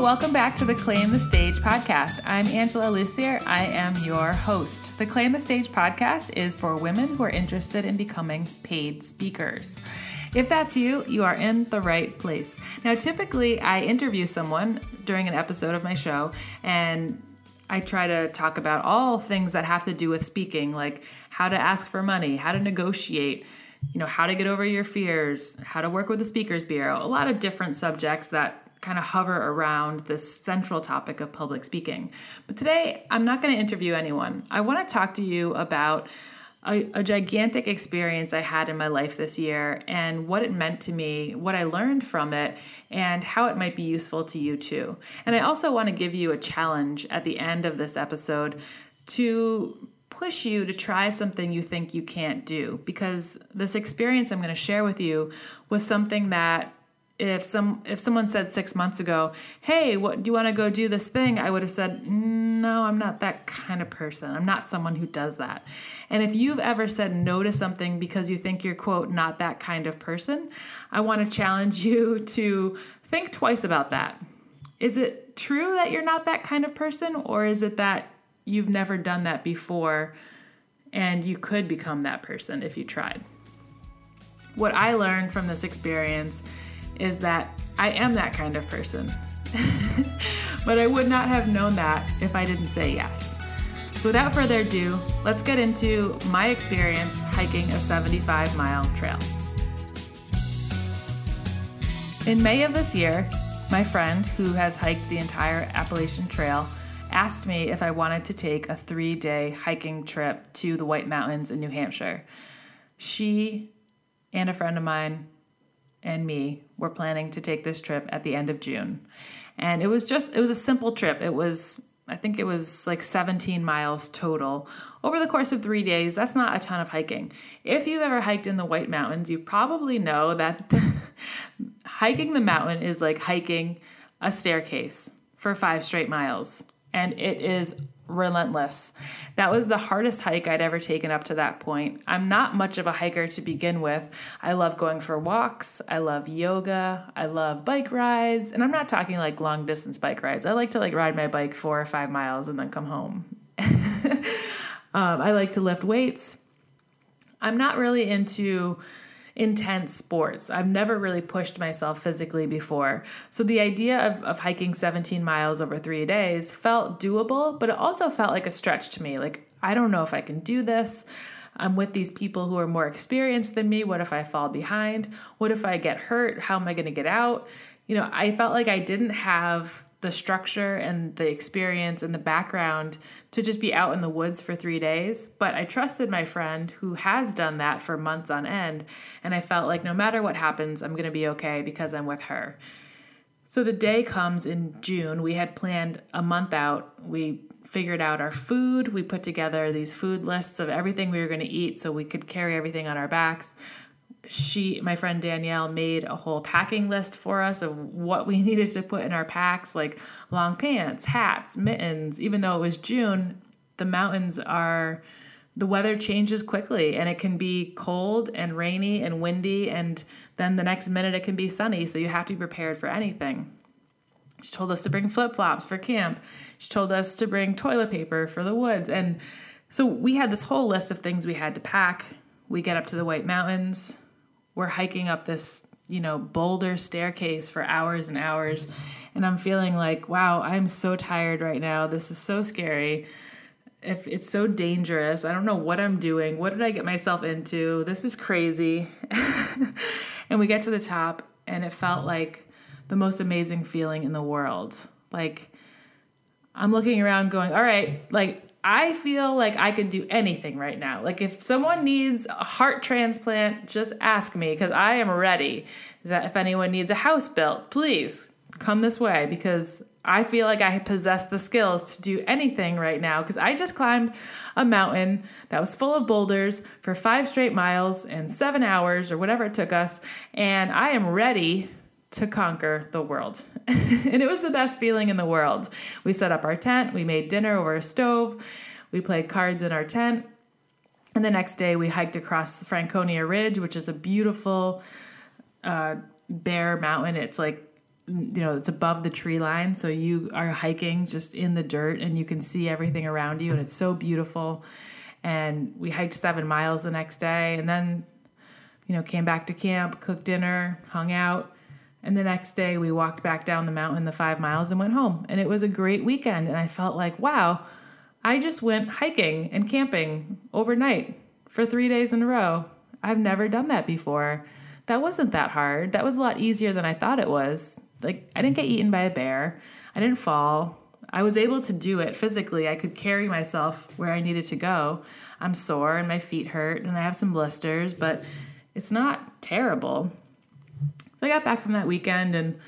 welcome back to the Claim the Stage podcast. I'm Angela Lussier. I am your host. The Claim the Stage podcast is for women who are interested in becoming paid speakers. If that's you, you are in the right place. Now, typically, I interview someone during an episode of my show, and I try to talk about all things that have to do with speaking, like how to ask for money, how to negotiate, you know, how to get over your fears, how to work with the Speakers Bureau, a lot of different subjects that kind of hover around this central topic of public speaking. But today, I'm not going to interview anyone. I want to talk to you about a, a, gigantic experience I had in my life this year and what it meant to me, what I learned from it, and how it might be useful to you too. And I also want to give you a challenge at the end of this episode to push you to try something you think you can't do because this experience I'm going to share with you was something that if some if someone said six months ago, "Hey, what do you want to go do this thing?" I would have said, "No, I'm not that kind of person. I'm not someone who does that." And if you've ever said no to something because you think you're quote not that kind of person, I want to challenge you to think twice about that. Is it true that you're not that kind of person, or is it that you've never done that before, and you could become that person if you tried? What I learned from this experience is that I am that kind of person. but I would not have known that if I didn't say yes. So, without further ado, let's get into my experience hiking a 75 mile trail. In May of this year, my friend, who has hiked the entire Appalachian Trail, asked me if I wanted to take a three day hiking trip to the White Mountains in New Hampshire. She and a friend of mine and me were planning to take this trip at the end of June. And it was just, it was a simple trip. It was, I think it was like 17 miles total over the course of three days. That's not a ton of hiking. If you've ever hiked in the White Mountains, you probably know that hiking the mountain is like hiking a staircase for five straight miles. And it is relentless. That was the hardest hike I'd ever taken up to that point. I'm not much of a hiker to begin with. I love going for walks, I love yoga, I love bike rides, and I'm not talking like long distance bike rides. I like to like ride my bike 4 or 5 miles and then come home. um, I like to lift weights. I'm not really into intense sports. I've never really pushed myself physically before. So the idea of, of hiking 17 miles over three days felt doable, but it also felt like a stretch to me. Like, I don't know if I can do this. I'm with these people who are more experienced than me. What if I fall behind? What if I get hurt? How am I going to get out? You know, I felt like I didn't have the structure and the experience and the background to just be out in the woods for three days. But I trusted my friend who has done that for months on end. And I felt like no matter what happens, I'm going to be okay because I'm with her. So the day comes in June. We had planned a month out. We figured out our food. We put together these food lists of everything we were going to eat so we could carry everything on our backs she my friend Danielle made a whole packing list for us of what we needed to put in our packs like long pants, hats, mittens. Even though it was June, the mountains are the weather changes quickly and it can be cold and rainy and windy and then the next minute it can be sunny so you have to be prepared for anything. She told us to bring flip-flops for camp. She told us to bring toilet paper for the woods and so we had this whole list of things we had to pack. We get up to the White Mountains we're hiking up this you know boulder staircase for hours and hours. And i'm feeling like wow i'm so tired right now. This is so scary. If it's so dangerous. I don't know what i'm doing. What did i get myself into? This is crazy. And we get to the top and it felt like the most amazing feeling in the world. Like i'm looking around going all right like I feel like I could do anything right now. Like if someone needs a heart transplant, just ask me because I am ready. Is that if anyone needs a house built, please come this way because I feel like I possess the skills to do anything right now because I just climbed a mountain that was full of boulders for five straight miles and seven hours or whatever it took us, and I am ready to conquer the world. and it was the best feeling in the world. We set up our tent, we made dinner over a stove, we played cards in our tent. And the next day, we hiked across the Franconia Ridge, which is a beautiful uh, bare mountain. It's like you know, it's above the tree line. So you are hiking just in the dirt and you can see everything around you. And it's so beautiful. And we hiked seven miles the next day and then, you know, came back to camp, cooked dinner, hung out. And the next day we walked back down the mountain the five miles and went home. And it was a great weekend. And I felt like, wow, I just went hiking and camping overnight for three days in a row. I've never done that before. That wasn't that hard. That was a lot easier than I thought it was. Like, I didn't get eaten by a bear, I didn't fall. I was able to do it physically. I could carry myself where I needed to go. I'm sore and my feet hurt and I have some blisters, but it's not terrible. So I got back from that weekend and,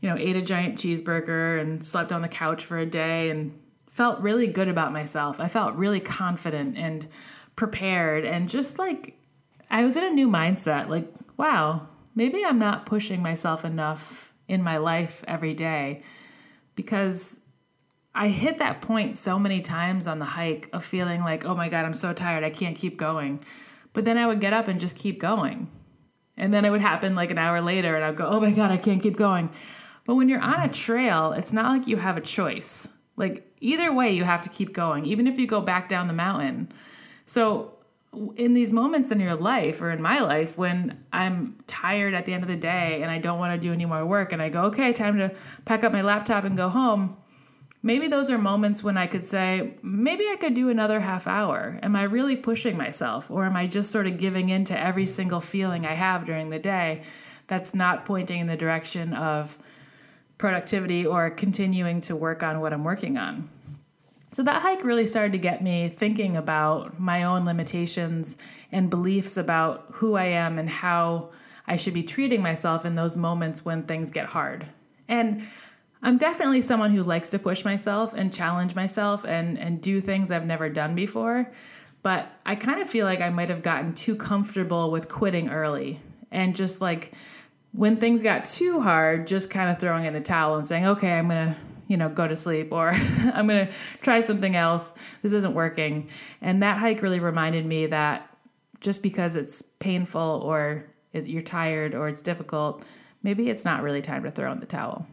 you know, ate a giant cheeseburger and slept on the couch for a day and felt really good about myself. I felt really confident and prepared and just like I was in a new mindset. Like, wow, maybe I'm not pushing myself enough in my life every day because I hit that point so many times on the hike of feeling like, oh my God, I'm so tired, I can't keep going. But then I would get up and just keep going. And then it would happen like an hour later, and I'd go, oh my God, I can't keep going. But when you're on a trail, it's not like you have a choice. Like either way, you have to keep going, even if you go back down the mountain. So, in these moments in your life or in my life when I'm tired at the end of the day and I don't want to do any more work and I go, okay, time to pack up my laptop and go home, maybe those are moments when I could say, maybe I could do another half hour. Am I really pushing myself? Or am I just sort of giving in to every single feeling I have during the day that's not pointing in the direction of productivity or continuing to work on what I'm working on? So that hike really started to get me thinking about my own limitations and beliefs about who I am and how I should be treating myself in those moments when things get hard. And I'm definitely someone who likes to push myself and challenge myself and, and do things I've never done before. But I kind of feel like I might have gotten too comfortable with quitting early and just like when things got too hard, just kind of throwing in the towel and saying, okay, I'm going to, you know, go to sleep or I'm going to try something else. This isn't working. And that hike really reminded me that just because it's painful or you're tired or it's difficult, maybe it's not really time to throw in the towel.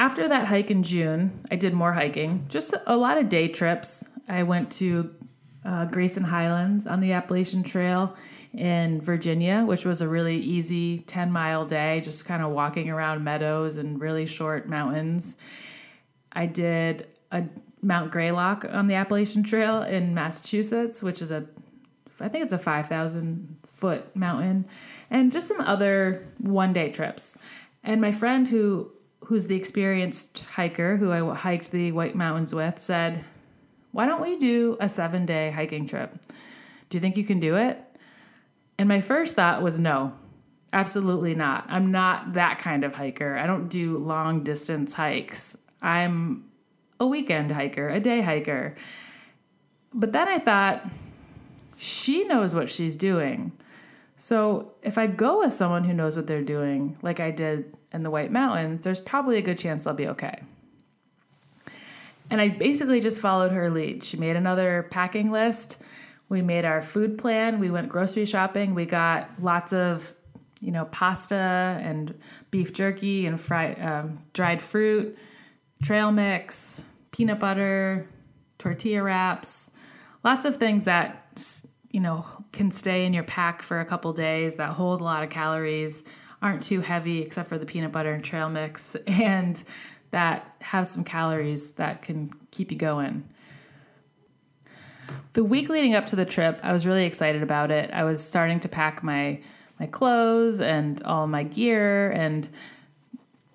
After that hike in June, I did more hiking, just a lot of day trips. I went to uh, Grayson Highlands on the Appalachian Trail in Virginia, which was a really easy 10 mile day, just kind of walking around meadows and really short mountains. I did a Mount Greylock on the Appalachian Trail in Massachusetts, which is a, I think it's a 5,000 foot mountain, and just some other one day trips. And my friend who who's the experienced hiker who I hiked the White Mountains with, said, Why don't we do a seven day hiking trip? Do you think you can do it? And my first thought was no, absolutely not. I'm not that kind of hiker. I don't do long distance hikes. I'm a weekend hiker, a day hiker. But then I thought, she knows what she's doing. So if I go with someone who knows what they're doing, like I did in the White Mountains, there's probably a good chance I'll be okay. And I basically just followed her lead. She made another packing list. We made our food plan. We went grocery shopping. We got lots of, you know, pasta and beef jerky and fried um, dried fruit, trail mix, peanut butter, tortilla wraps, lots of things that you know, can stay in your pack for a couple days that hold a lot of calories, aren't too heavy except for the peanut butter and trail mix, and that have some calories that can keep you going. The week leading up to the trip, I was really excited about it. I was starting to pack my my clothes and all my gear and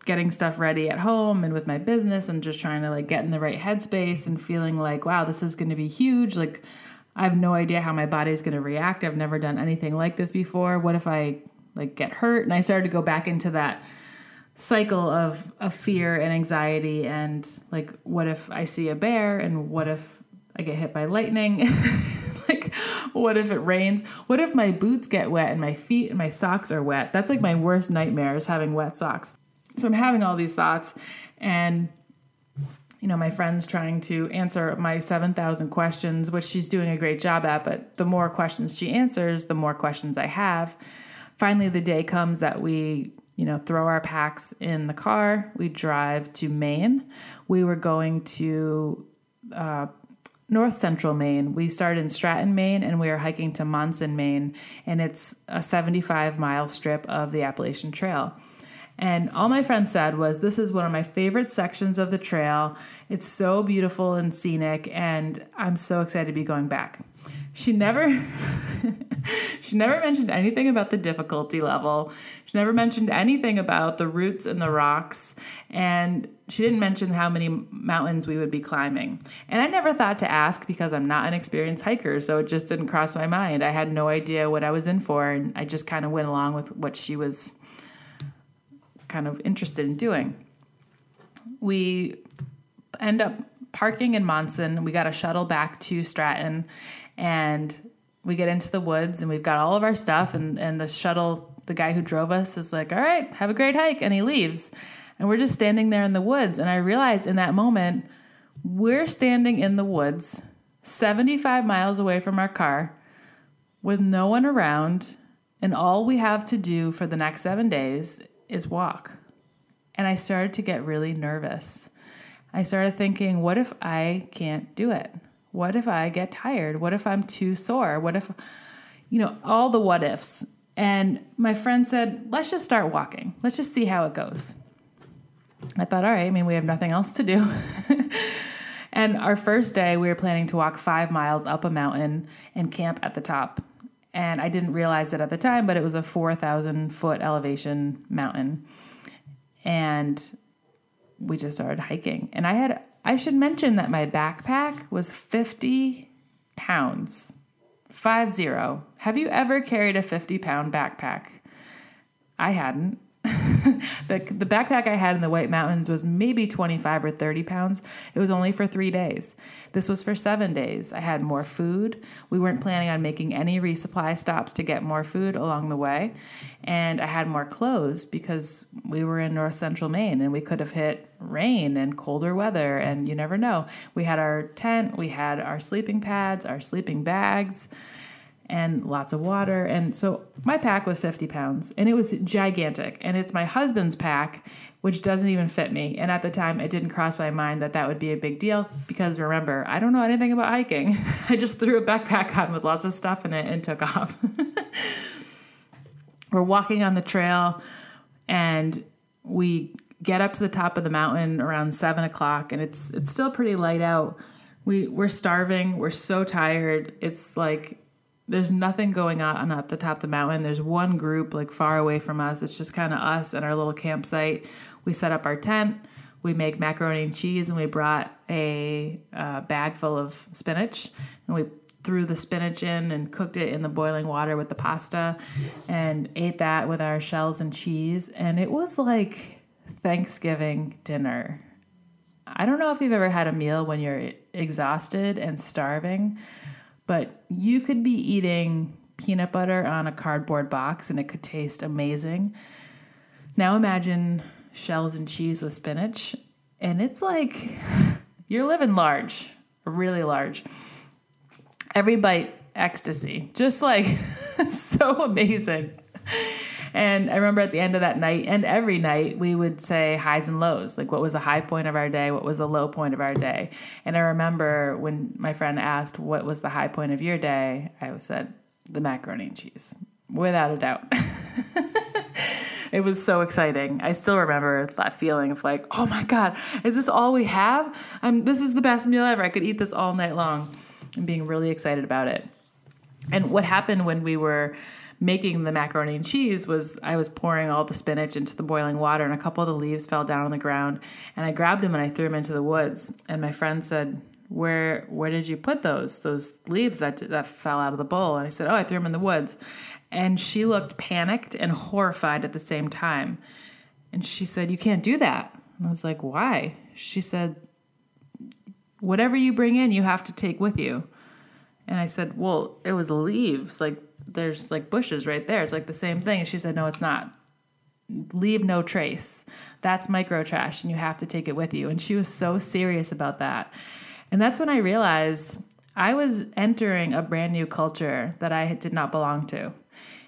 getting stuff ready at home and with my business and just trying to like get in the right headspace and feeling like wow, this is going to be huge. Like I have no idea how my body is going to react. I've never done anything like this before. What if I like get hurt? And I started to go back into that cycle of of fear and anxiety and like what if I see a bear and what if I get hit by lightning? like what if it rains? What if my boots get wet and my feet and my socks are wet? That's like my worst nightmare is having wet socks. So I'm having all these thoughts and you know, my friend's trying to answer my 7,000 questions, which she's doing a great job at. But the more questions she answers, the more questions I have. Finally, the day comes that we you know, throw our packs in the car. We drive to Maine. We were going to uh, north central Maine. We started in Stratton, Maine, and we are hiking to Monson, Maine, and it's a 75 mile strip of the Appalachian Trail. And all my friend said was, This is one of my favorite sections of the trail. It's so beautiful and scenic, and I'm so excited to be going back. She never she never mentioned anything about the difficulty level. She never mentioned anything about the roots and the rocks, and she didn't mention how many mountains we would be climbing. And I never thought to ask because I'm not an experienced hiker, so it just didn't cross my mind. I had no idea what I was in for, and I just kind of went along with what she was kind of interested in doing. We end up parking in Monson. We got a shuttle back to Stratton, and we get into the woods, and we've got all of our stuff. And, and the shuttle, the guy who drove us, is like, "All right, have a great hike," and he leaves. And we're just standing there in the woods. And I realized in that moment, we're standing in the woods, 75 miles away from our car, with no one around, and all we have to do for the next seven days is walk. And I started to get really nervous. I started thinking, what if I can't do it? What if I get tired? What if I'm too sore? What if, you know, all the what ifs. And my friend said, let's just start walking. Let's just see how it goes. I thought, all right, I mean, we have nothing else to do. and our first day, we were planning to walk five miles up a mountain and camp at the top. And I didn't realize it at the time, but it was a 4,000 foot elevation mountain. And we just started hiking. And I had, I should mention that my backpack was 50 pounds, five zero. Have you ever carried a 50 pound backpack? I hadn't. the, the backpack I had in the White Mountains was maybe 25 or 30 pounds. It was only for three days. This was for seven days. I had more food. We weren't planning on making any resupply stops to get more food along the way. And I had more clothes because we were in north central Maine and we could have hit rain and colder weather, and you never know. We had our tent, we had our sleeping pads, our sleeping bags and lots of water. And so my pack was 50 pounds and it was gigantic. And it's my husband's pack, which doesn't even fit me. And at the time, it didn't cross my mind that that would be a big deal because remember, I don't know anything about hiking. I just threw a backpack on with lots of stuff in it and took off. We're walking on the trail and we get up to the top of the mountain around seven o'clock and it's it's still pretty light out. We we're starving, we're so tired. It's like there's nothing going on at the top of the mountain. There's one group like far away from us. It's just kind of us and our little campsite. We set up our tent. We make macaroni and cheese, and we brought a uh, bag full of spinach, and we threw the spinach in and cooked it in the boiling water with the pasta, and ate that with our shells and cheese. And it was like Thanksgiving dinner. I don't know if you've ever had a meal when you're exhausted and starving but you could be eating peanut butter on a cardboard box and it could taste amazing. Now imagine shells and cheese with spinach, and it's like you're living large, really large. Every bite, ecstasy, just like so amazing. And I remember at the end of that night and every night, we would say highs and lows. Like, what was the high point of our day? What was the low point of our day? And I remember when my friend asked, What was the high point of your day? I said, The macaroni and cheese, without a doubt. it was so exciting. I still remember that feeling of like, oh my God, is this all we have? I'm, this is the best meal ever. I could eat this all night long and being really excited about it. And what happened when we were making the macaroni and cheese was I was pouring all the spinach into the boiling water and a couple of the leaves fell down on the ground. And I grabbed them and I threw them into the woods. And my friend said where where did you put those those leaves that that fell out of the bowl? And I said oh I threw them in the woods. And she looked panicked and horrified at the same time. And she said you can't do that. And I was like why? She said whatever you bring in you have to take with you and I said well it was leaves like there's like bushes right there. It's like the same thing. And she said, no, it's not. Leave no trace. That's micro trash and you have to take it with you. And she was so serious about that. And that's when I realized I was entering a brand new culture that I did not belong to.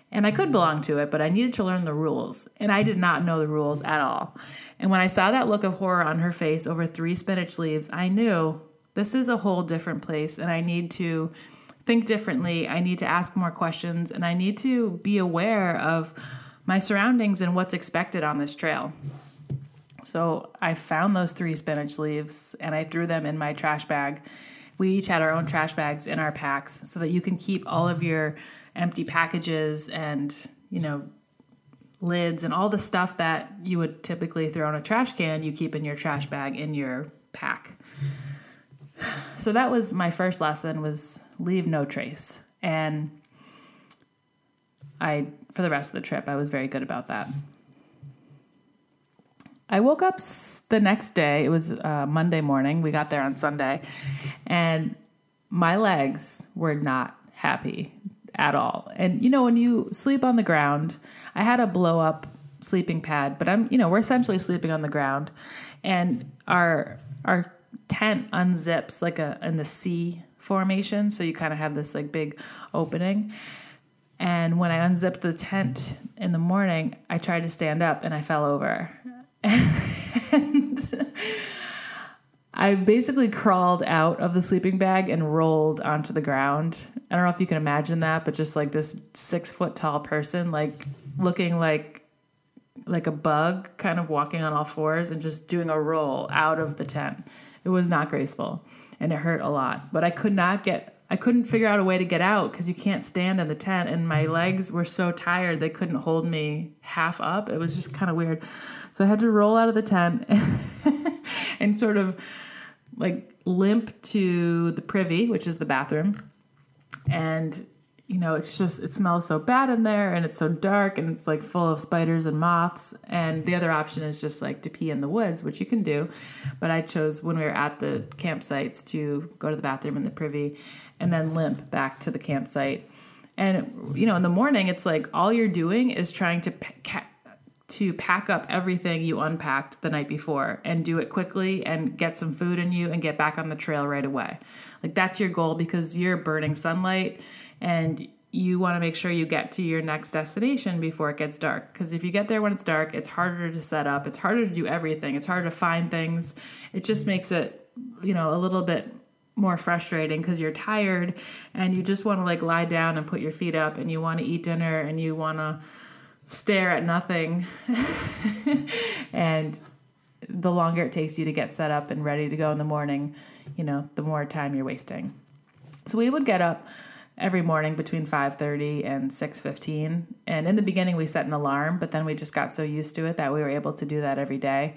And I could belong to it, but I needed to learn the rules. And I did not know the rules at all. And when I saw that look of horror on her face over three spinach leaves, I knew this is a whole different place and I need to think differently. I need to ask more questions and I need to be aware of my surroundings and what's expected on this trail. So I found those three spinach leaves and I threw them in my trash bag. We each had our own trash bags in our packs so that you can keep all of your empty packages and, you know, lids and all the stuff that you would typically throw in a trash can, you keep in your trash bag in your pack. So that was my first lesson was leave no trace. And I for the rest of the trip I was very good about that. I woke up the next day. It was uh, Monday morning. We got there on Sunday, and my legs were not happy at all. And you know, when you sleep on the ground, I had a blow up sleeping pad, but I'm, you know, we're essentially sleeping on the ground, and our our tent unzips like a in the C formation, so you kind of have this like big opening. And when I unzipped the tent in the morning, I tried to stand up and I fell over. and I basically crawled out of the sleeping bag and rolled onto the ground. I don't know if you can imagine that, but just like this six foot tall person, like looking like like a bug, kind of walking on all fours and just doing a roll out of the tent. It was not graceful and it hurt a lot, but I could not get I couldn't figure out a way to get out because you can't stand in the tent, and my legs were so tired they couldn't hold me half up. It was just kind of weird. So I had to roll out of the tent and sort of like limp to the privy, which is the bathroom. And you know, it's just it smells so bad in there and it's so dark and it's like full of spiders and moths. And the other option is just like to pee in the woods, which you can do. But I chose when we were at the campsites to go to the bathroom in the privy and then limp back to the campsite. And you know, in the morning, it's like all you're doing is trying to to pack up everything you unpacked the night before and do it quickly and get some food in you and get back on the trail right away. Like that's your goal because you're burning sunlight and you want to make sure you get to your next destination before it gets dark. Because if you get there when it's dark, it's harder to set up, it's harder to do everything, it's harder to find things. It just makes it, you know, a little bit more frustrating because you're tired and you just want to like lie down and put your feet up and you want to eat dinner and you want to stare at nothing. and the longer it takes you to get set up and ready to go in the morning, you know, the more time you're wasting. So we would get up every morning between 5:30 and 6:15 and in the beginning we set an alarm but then we just got so used to it that we were able to do that every day.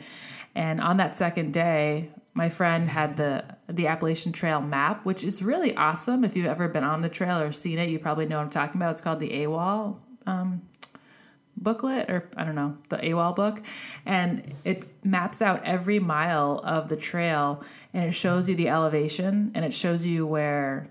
And on that second day my friend had the the Appalachian Trail map which is really awesome. If you've ever been on the trail or seen it you probably know what I'm talking about. It's called the AWOL um, booklet or I don't know, the AWOL book. And it maps out every mile of the trail and it shows you the elevation and it shows you where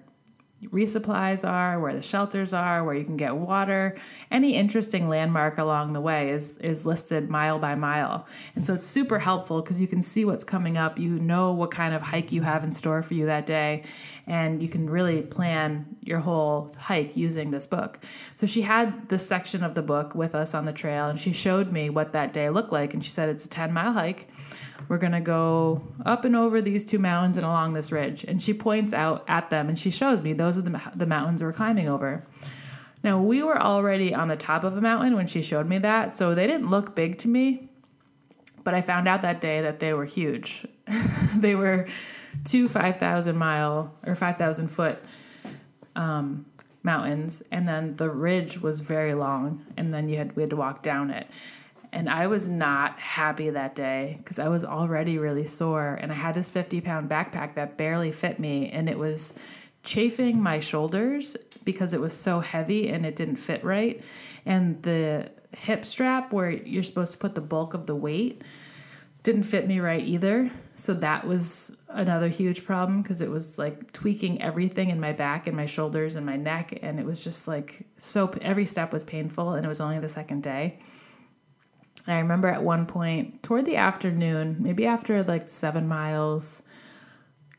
resupplies are, where the shelters are, where you can get water. Any interesting landmark along the way is is listed mile by mile. And so it's super helpful because you can see what's coming up, you know what kind of hike you have in store for you that day, and you can really plan your whole hike using this book. So she had this section of the book with us on the trail and she showed me what that day looked like and she said it's a 10 mile hike we're going to go up and over these two mountains and along this ridge. And she points out at them and she shows me those are the, the mountains we're climbing over. Now, we were already on the top of a mountain when she showed me that, so they didn't look big to me. But I found out that day that they were huge. they were two 5,000 mile or 5,000 foot um, mountains, and then the ridge was very long, and then you had we had to walk down it. And I was not happy that day because I was already really sore. And I had this 50 pound backpack that barely fit me. And it was chafing my shoulders because it was so heavy and it didn't fit right. And the hip strap, where you're supposed to put the bulk of the weight, didn't fit me right either. So that was another huge problem because it was like tweaking everything in my back and my shoulders and my neck. And it was just like so, every step was painful. And it was only the second day. And I remember at one point toward the afternoon, maybe after like seven miles,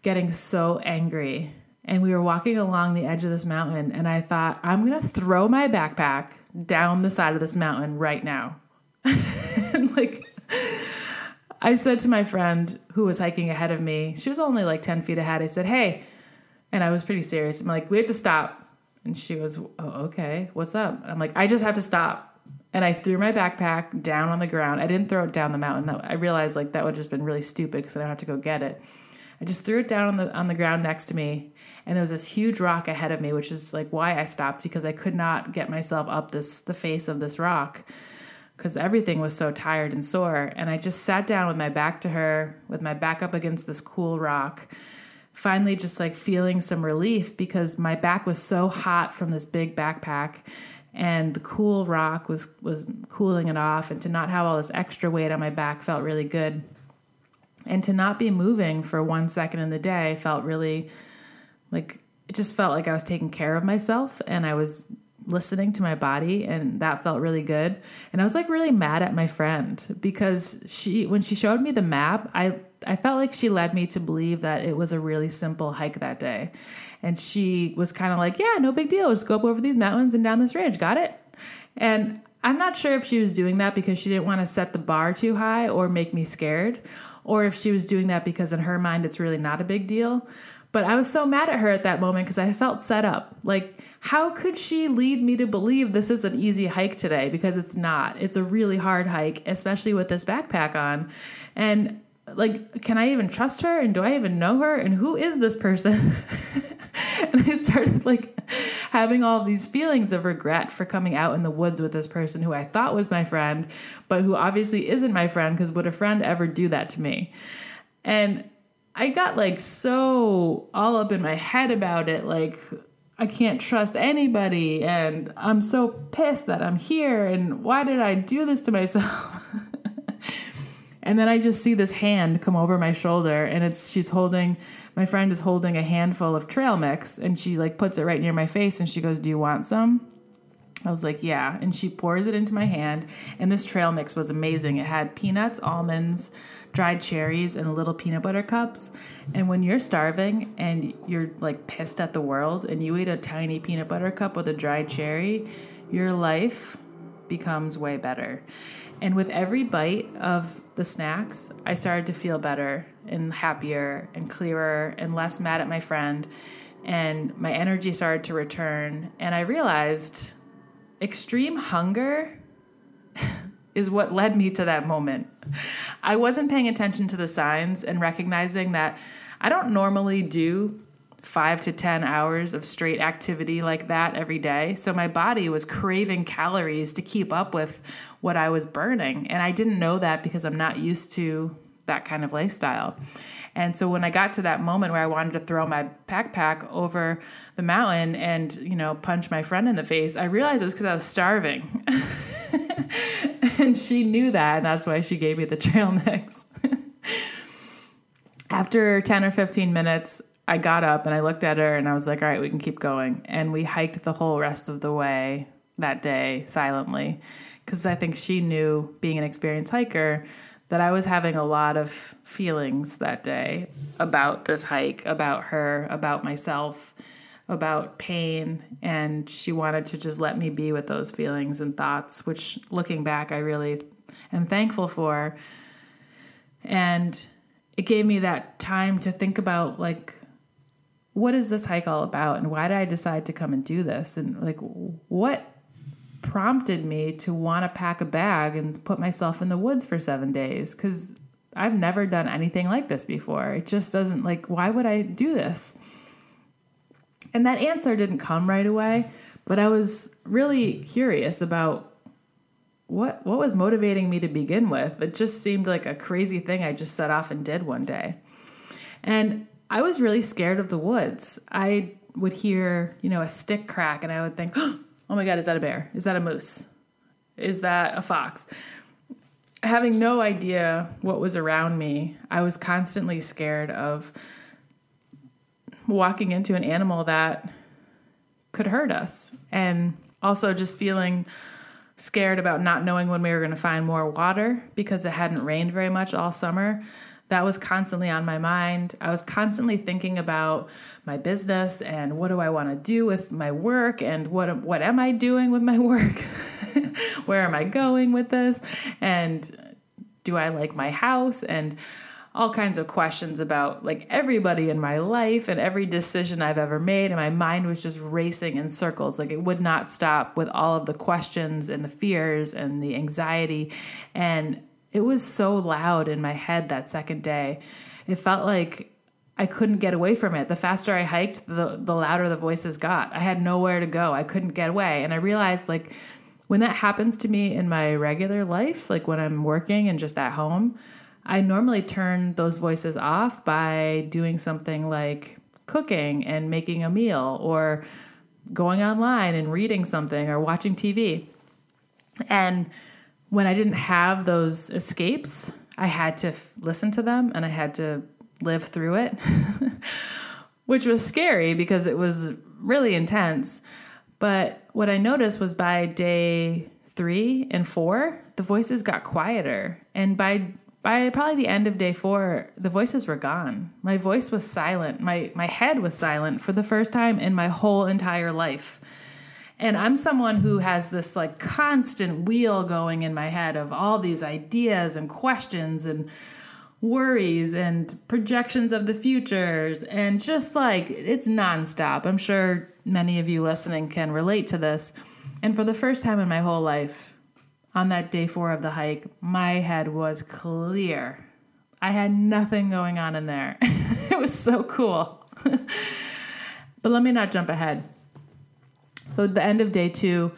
getting so angry And we were walking along the edge of this mountain, and I thought, I'm gonna throw my backpack down the side of this mountain right now. and like, I said to my friend who was hiking ahead of me, she was only like 10 feet ahead. I said, Hey, and I was pretty serious. I'm like, We have to stop. And she was, Oh, okay, what's up? I'm like, I just have to stop. And I threw my backpack down on the ground. I didn't throw it down the mountain. I realized like that would have just been really stupid because I don't have to go get it. I just threw it down on the on the ground next to me, and there was this huge rock ahead of me, which is like why I stopped because I could not get myself up this the face of this rock because everything was so tired and sore. And I just sat down with my back to her, with my back up against this cool rock, finally just like feeling some relief because my back was so hot from this big backpack and the cool rock was was cooling it off and to not have all this extra weight on my back felt really good and to not be moving for one second in the day felt really like it just felt like I was taking care of myself and I was listening to my body and that felt really good. And I was like really mad at my friend because she when she showed me the map I I felt like she led me to believe that it was a really simple hike that day. And she was kind of like yeah no big deal. Just go up over these mountains and down this ridge got it? And I'm not sure if she was doing that because she didn't want to set the bar too high or make me scared or if she was doing that because in her mind it's really not a big deal. But I was so mad at her at that moment because I felt set up. Like, how could she lead me to believe this is an easy hike today? Because it's not. It's a really hard hike, especially with this backpack on. And like, can I even trust her? And do I even know her? And who is this person? and I started like having all these feelings of regret for coming out in the woods with this person who I thought was my friend, but who obviously isn't my friend because would a friend ever do that to me? And I got like so all up in my head about it, like I can't trust anybody, and I'm so pissed that I'm here, and why did I do this to myself? and then I just see this hand come over my shoulder, and it's she's holding my friend is holding a handful of trail mix and she like puts it right near my face and she goes, "Do you want some?" I was like, "Yeah." And she pours it into my hand, and this trail mix was amazing. It had peanuts, almonds, dried cherries, and little peanut butter cups. And when you're starving and you're like pissed at the world and you eat a tiny peanut butter cup with a dried cherry, your life becomes way better. And with every bite of the snacks, I started to feel better and happier and clearer and less mad at my friend. And my energy started to return. And I realized extreme hunger is what led me to that moment. I wasn't paying attention to the signs and recognizing that I don't normally do five to 10 hours of straight activity like that every day. So my body was craving calories to keep up with what I was burning. And I didn't know that because I'm not used to that kind of lifestyle. And so when I got to that moment where I wanted to throw my backpack over the mountain and, you know, punch my friend in the face, I realized it was because I was starving. and she knew that, and that's why she gave me the trail mix. After 10 or 15 minutes, I got up and I looked at her and I was like, all right, we can keep going. And we hiked the whole rest of the way that day silently because I think she knew, being an experienced hiker, that I was having a lot of feelings that day about this hike, about her, about myself, about pain. And she wanted to just let me be with those feelings and thoughts, which looking back, I really am thankful for. And it gave me that time to think about, like, what is this hike all about and why did I decide to come and do this and like what prompted me to want to pack a bag and put myself in the woods for 7 days cuz I've never done anything like this before. It just doesn't like why would I do this? And that answer didn't come right away, but I was really curious about what what was motivating me to begin with. It just seemed like a crazy thing I just set off and did one day. And I was really scared of the woods. I would hear, you know, a stick crack and I would think, oh Oh my God, is that a bear? Is that a moose? Is that a fox? Having no idea what was around me, I was constantly scared of walking into an animal that could hurt us. And also just feeling scared about not knowing when we were going to find more water because it hadn't rained very much all summer that was constantly on my mind. I was constantly thinking about my business and what do I want to do with my work and what what am I doing with my work? Where am I going with this? And do I like my house and all kinds of questions about like everybody in my life and every decision I've ever made. And my mind was just racing in circles. Like it would not stop with all of the questions and the fears and the anxiety. And it was so loud in my head that second day. It felt like I couldn't get away from it. The faster I hiked, the the louder the voices got. I had nowhere to go. I couldn't get away. And I realized like when that happens to me in my regular life, like when I'm working and just at home, I normally turn those voices off by doing something like cooking and making a meal or going online and reading something or watching TV. And when I didn't have those escapes, I had to f- listen to them and I had to live through it, which was scary because it was really intense. But what I noticed was by day three and four, the voices got quieter. And by by probably the end of day four, the voices were gone. My voice was silent. My my head was silent for the first time in my whole entire life. And I'm someone who has this like constant wheel going in my head of all these ideas and questions and worries and projections of the futures and just like it's nonstop. I'm sure many of you listening can relate to this. And for the first time in my whole life, on that day four of the hike, my head was clear. I had nothing going on in there. it was so cool. but let me not jump ahead. So at the end of day two,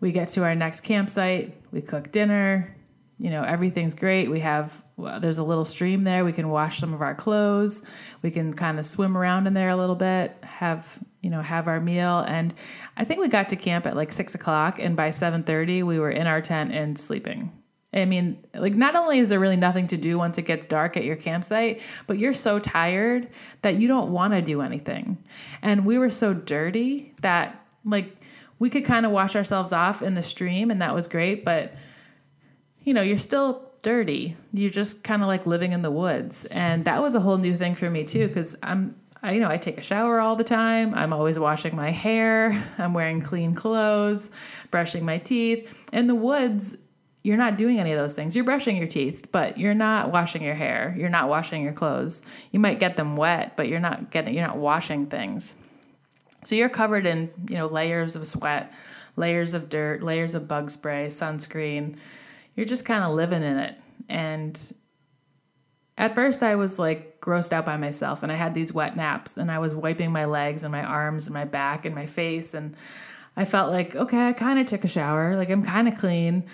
we get to our next campsite. We cook dinner. You know, everything's great. We have well, there's a little stream there. We can wash some of our clothes. We can kind of swim around in there a little bit. Have you know have our meal and i think we got to camp at like six o'clock and by 7.30 we were in our tent and sleeping i mean like not only is there really nothing to do once it gets dark at your campsite but you're so tired that you don't want to do anything and we were so dirty that like we could kind of wash ourselves off in the stream and that was great but you know you're still dirty. You're just kind of like living in the woods. And that was a whole new thing for me too because i'm I, you know i take a shower all the time. I'm always washing my hair. I'm wearing clean clothes brushing my teeth. In the woods you're not doing any of those things. You're brushing your teeth but you're not washing your hair. You're not washing your clothes. You might get them wet but you're not getting you're not washing things so you're covered in, you know, layers of sweat, layers of dirt, layers of bug spray, sunscreen. You're just kind of living in it. And at first I was like grossed out by myself and I had these wet naps and I was wiping my legs and my arms and my back and my face and I felt like, okay, I kind of took a shower, like I'm kind of clean,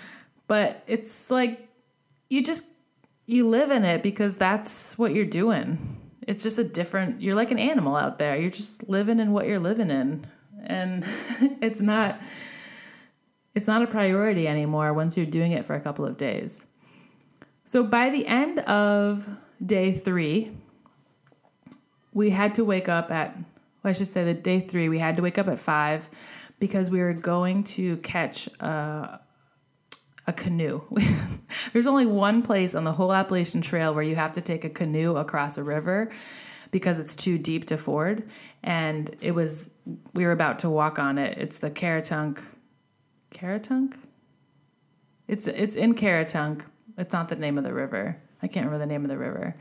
but it's like you just you live in it because that's what you're doing it's just a different you're like an animal out there. You're just living in what you're living in. And it's not it's not a priority anymore once you're doing it for a couple of days. So by the end of day three we had to wake up at well, i should say that day three we had to wake up at five because we were going to catch a, a canoe. There's only one place on the whole Appalachian Trail where you have to take a canoe across a river because it's too deep to ford. And it was, we were about to walk on it. It's the Caratunk, Caratunk? It's, it's in Caratunk. It's not the name of the river. I can't remember the name of the river.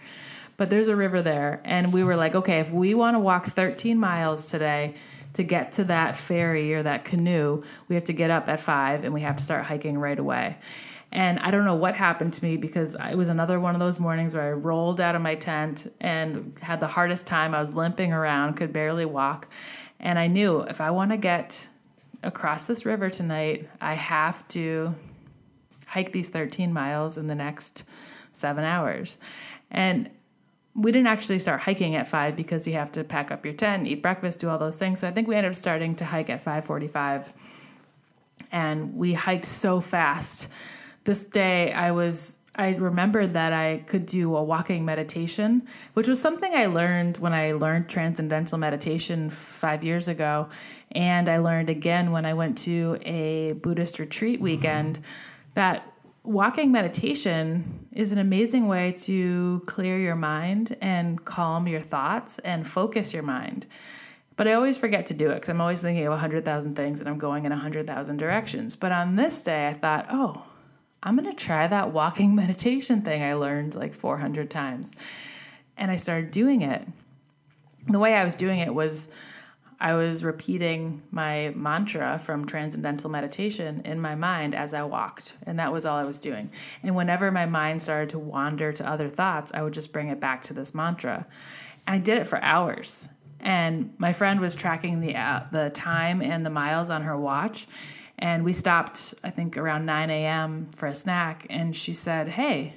But there's a river there. And we were like, okay, if we want to walk 13 miles today, to get to that ferry or that canoe, we have to get up at five and we have to start hiking right away. And I don't know what happened to me because it was another one of those mornings where I rolled out of my tent and had the hardest time. I was limping around, could barely walk. And I knew if I want to get across this river tonight, I have to hike these 13 miles in the next seven hours. And we didn't actually start hiking at five because you have to pack up your tent, eat breakfast, do all those things. So I think we ended up starting to hike at five forty-five, and we hiked so fast. This day, I was I remembered that I could do a walking meditation, which was something I learned when I learned transcendental meditation five years ago, and I learned again when I went to a Buddhist retreat weekend. Mm-hmm. That walking meditation is an amazing way to clear your mind and calm your thoughts and focus your mind. But I always forget to do it because I'm always thinking of 100,000 things and I'm going in 100,000 directions. But on this day, I thought, oh, I'm going to try that walking meditation thing I learned like 400 times. And I started doing it. The way I was doing it was I was repeating my mantra from Transcendental Meditation in my mind as I walked. And that was all I was doing. And whenever my mind started to wander to other thoughts, I would just bring it back to this mantra. And I did it for hours. And my friend was tracking the, uh, the time and the miles on her watch. And we stopped, I think, around 9 a.m. for a snack. And she said, Hey,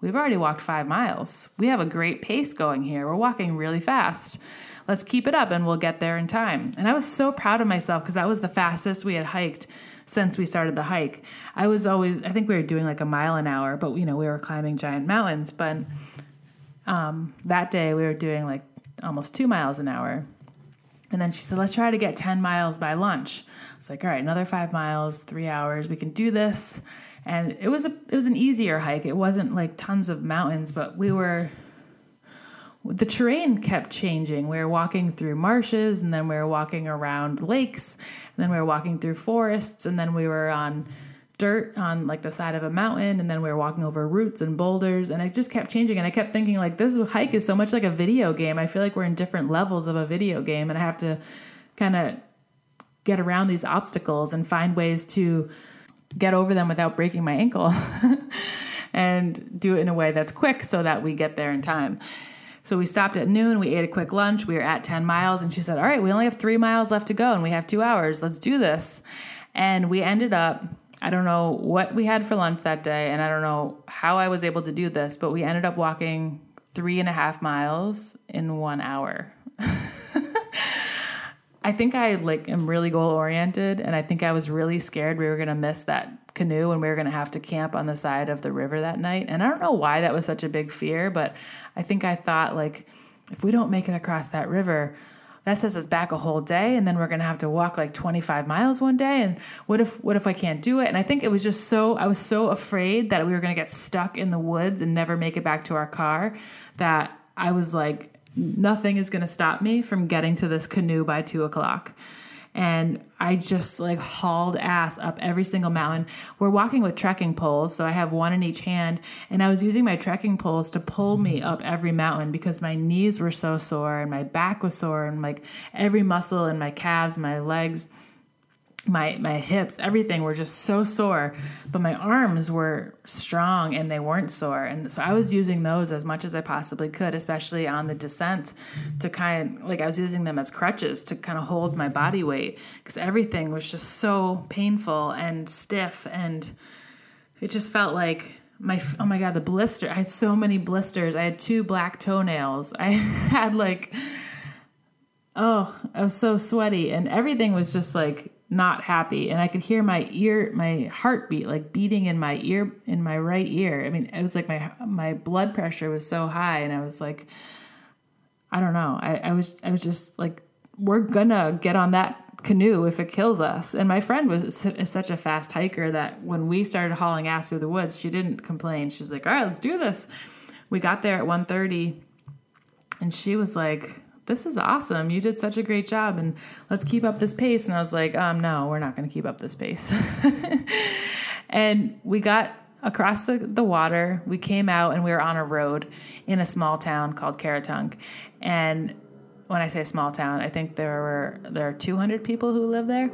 we've already walked five miles. We have a great pace going here. We're walking really fast let's keep it up and we'll get there in time. And I was so proud of myself because that was the fastest we had hiked since we started the hike. I was always, I think we were doing like a mile an hour, but you know, we were climbing giant mountains. But um, that day we were doing like almost two miles an hour. And then she said, let's try to get 10 miles by lunch. I was like, all right, another five miles, three hours, we can do this. And it was a it was an easier hike. It wasn't like tons of mountains, but we were the terrain kept changing. We were walking through marshes, and then we were walking around lakes, and then we were walking through forests, and then we were on dirt on like the side of a mountain, and then we were walking over roots and boulders, and it just kept changing. And I kept thinking, like, this hike is so much like a video game. I feel like we're in different levels of a video game, and I have to kind of get around these obstacles and find ways to get over them without breaking my ankle. and do it in a way that's quick so that we get there in time. So we stopped at noon, we ate a quick lunch, we were at 10 miles, and she said, All right, we only have three miles left to go, and we have two hours. Let's do this. And we ended up, I don't know what we had for lunch that day, and I don't know how I was able to do this, but we ended up walking three and a half miles in one hour. I think I like am really goal oriented and I think I was really scared we were going to miss that canoe and we were going to have to camp on the side of the river that night. And I don't know why that was such a big fear, but I think I thought like if we don't make it across that river, that sets us back a whole day and then we're going to have to walk like 25 miles one day and what if what if I can't do it? And I think it was just so I was so afraid that we were going to get stuck in the woods and never make it back to our car that I was like nothing is going to stop me from getting to this canoe by two o'clock and I just like hauled ass up every single mountain. We're walking with trekking poles, so I have one in each hand, and I was using my trekking poles to pull me mm-hmm. up every mountain because my knees were so sore and my back was sore and like every muscle in my calves, my legs my my hips everything were just so sore but my arms were strong and they weren't sore. And so i was using those as much as i possibly could especially on the descent to kind of like i was using them as crutches to kind of hold my body weight because everything was just so painful and stiff and it just felt like my oh my god the blister i had so many blisters. I had two black toenails. I had like oh i was so sweaty and everything was just like not happy and i could hear my ear my heartbeat like beating in my ear in my right ear. I mean it was like my my blood pressure was so high and i was like i don't know. I, I was i was just like we're gonna get on that canoe if it kills us. And my friend was such a fast hiker that when we started hauling ass through the woods she didn't complain. She was like all right let's do this. We got there at 1.30 and she was like this is awesome. You did such a great job and let's keep up this pace. And I was like, um, no, we're not going to keep up this pace. and we got across the, the water. We came out and we were on a road in a small town called Caratunk. And when I say small town, I think there were there are 200 people who live there.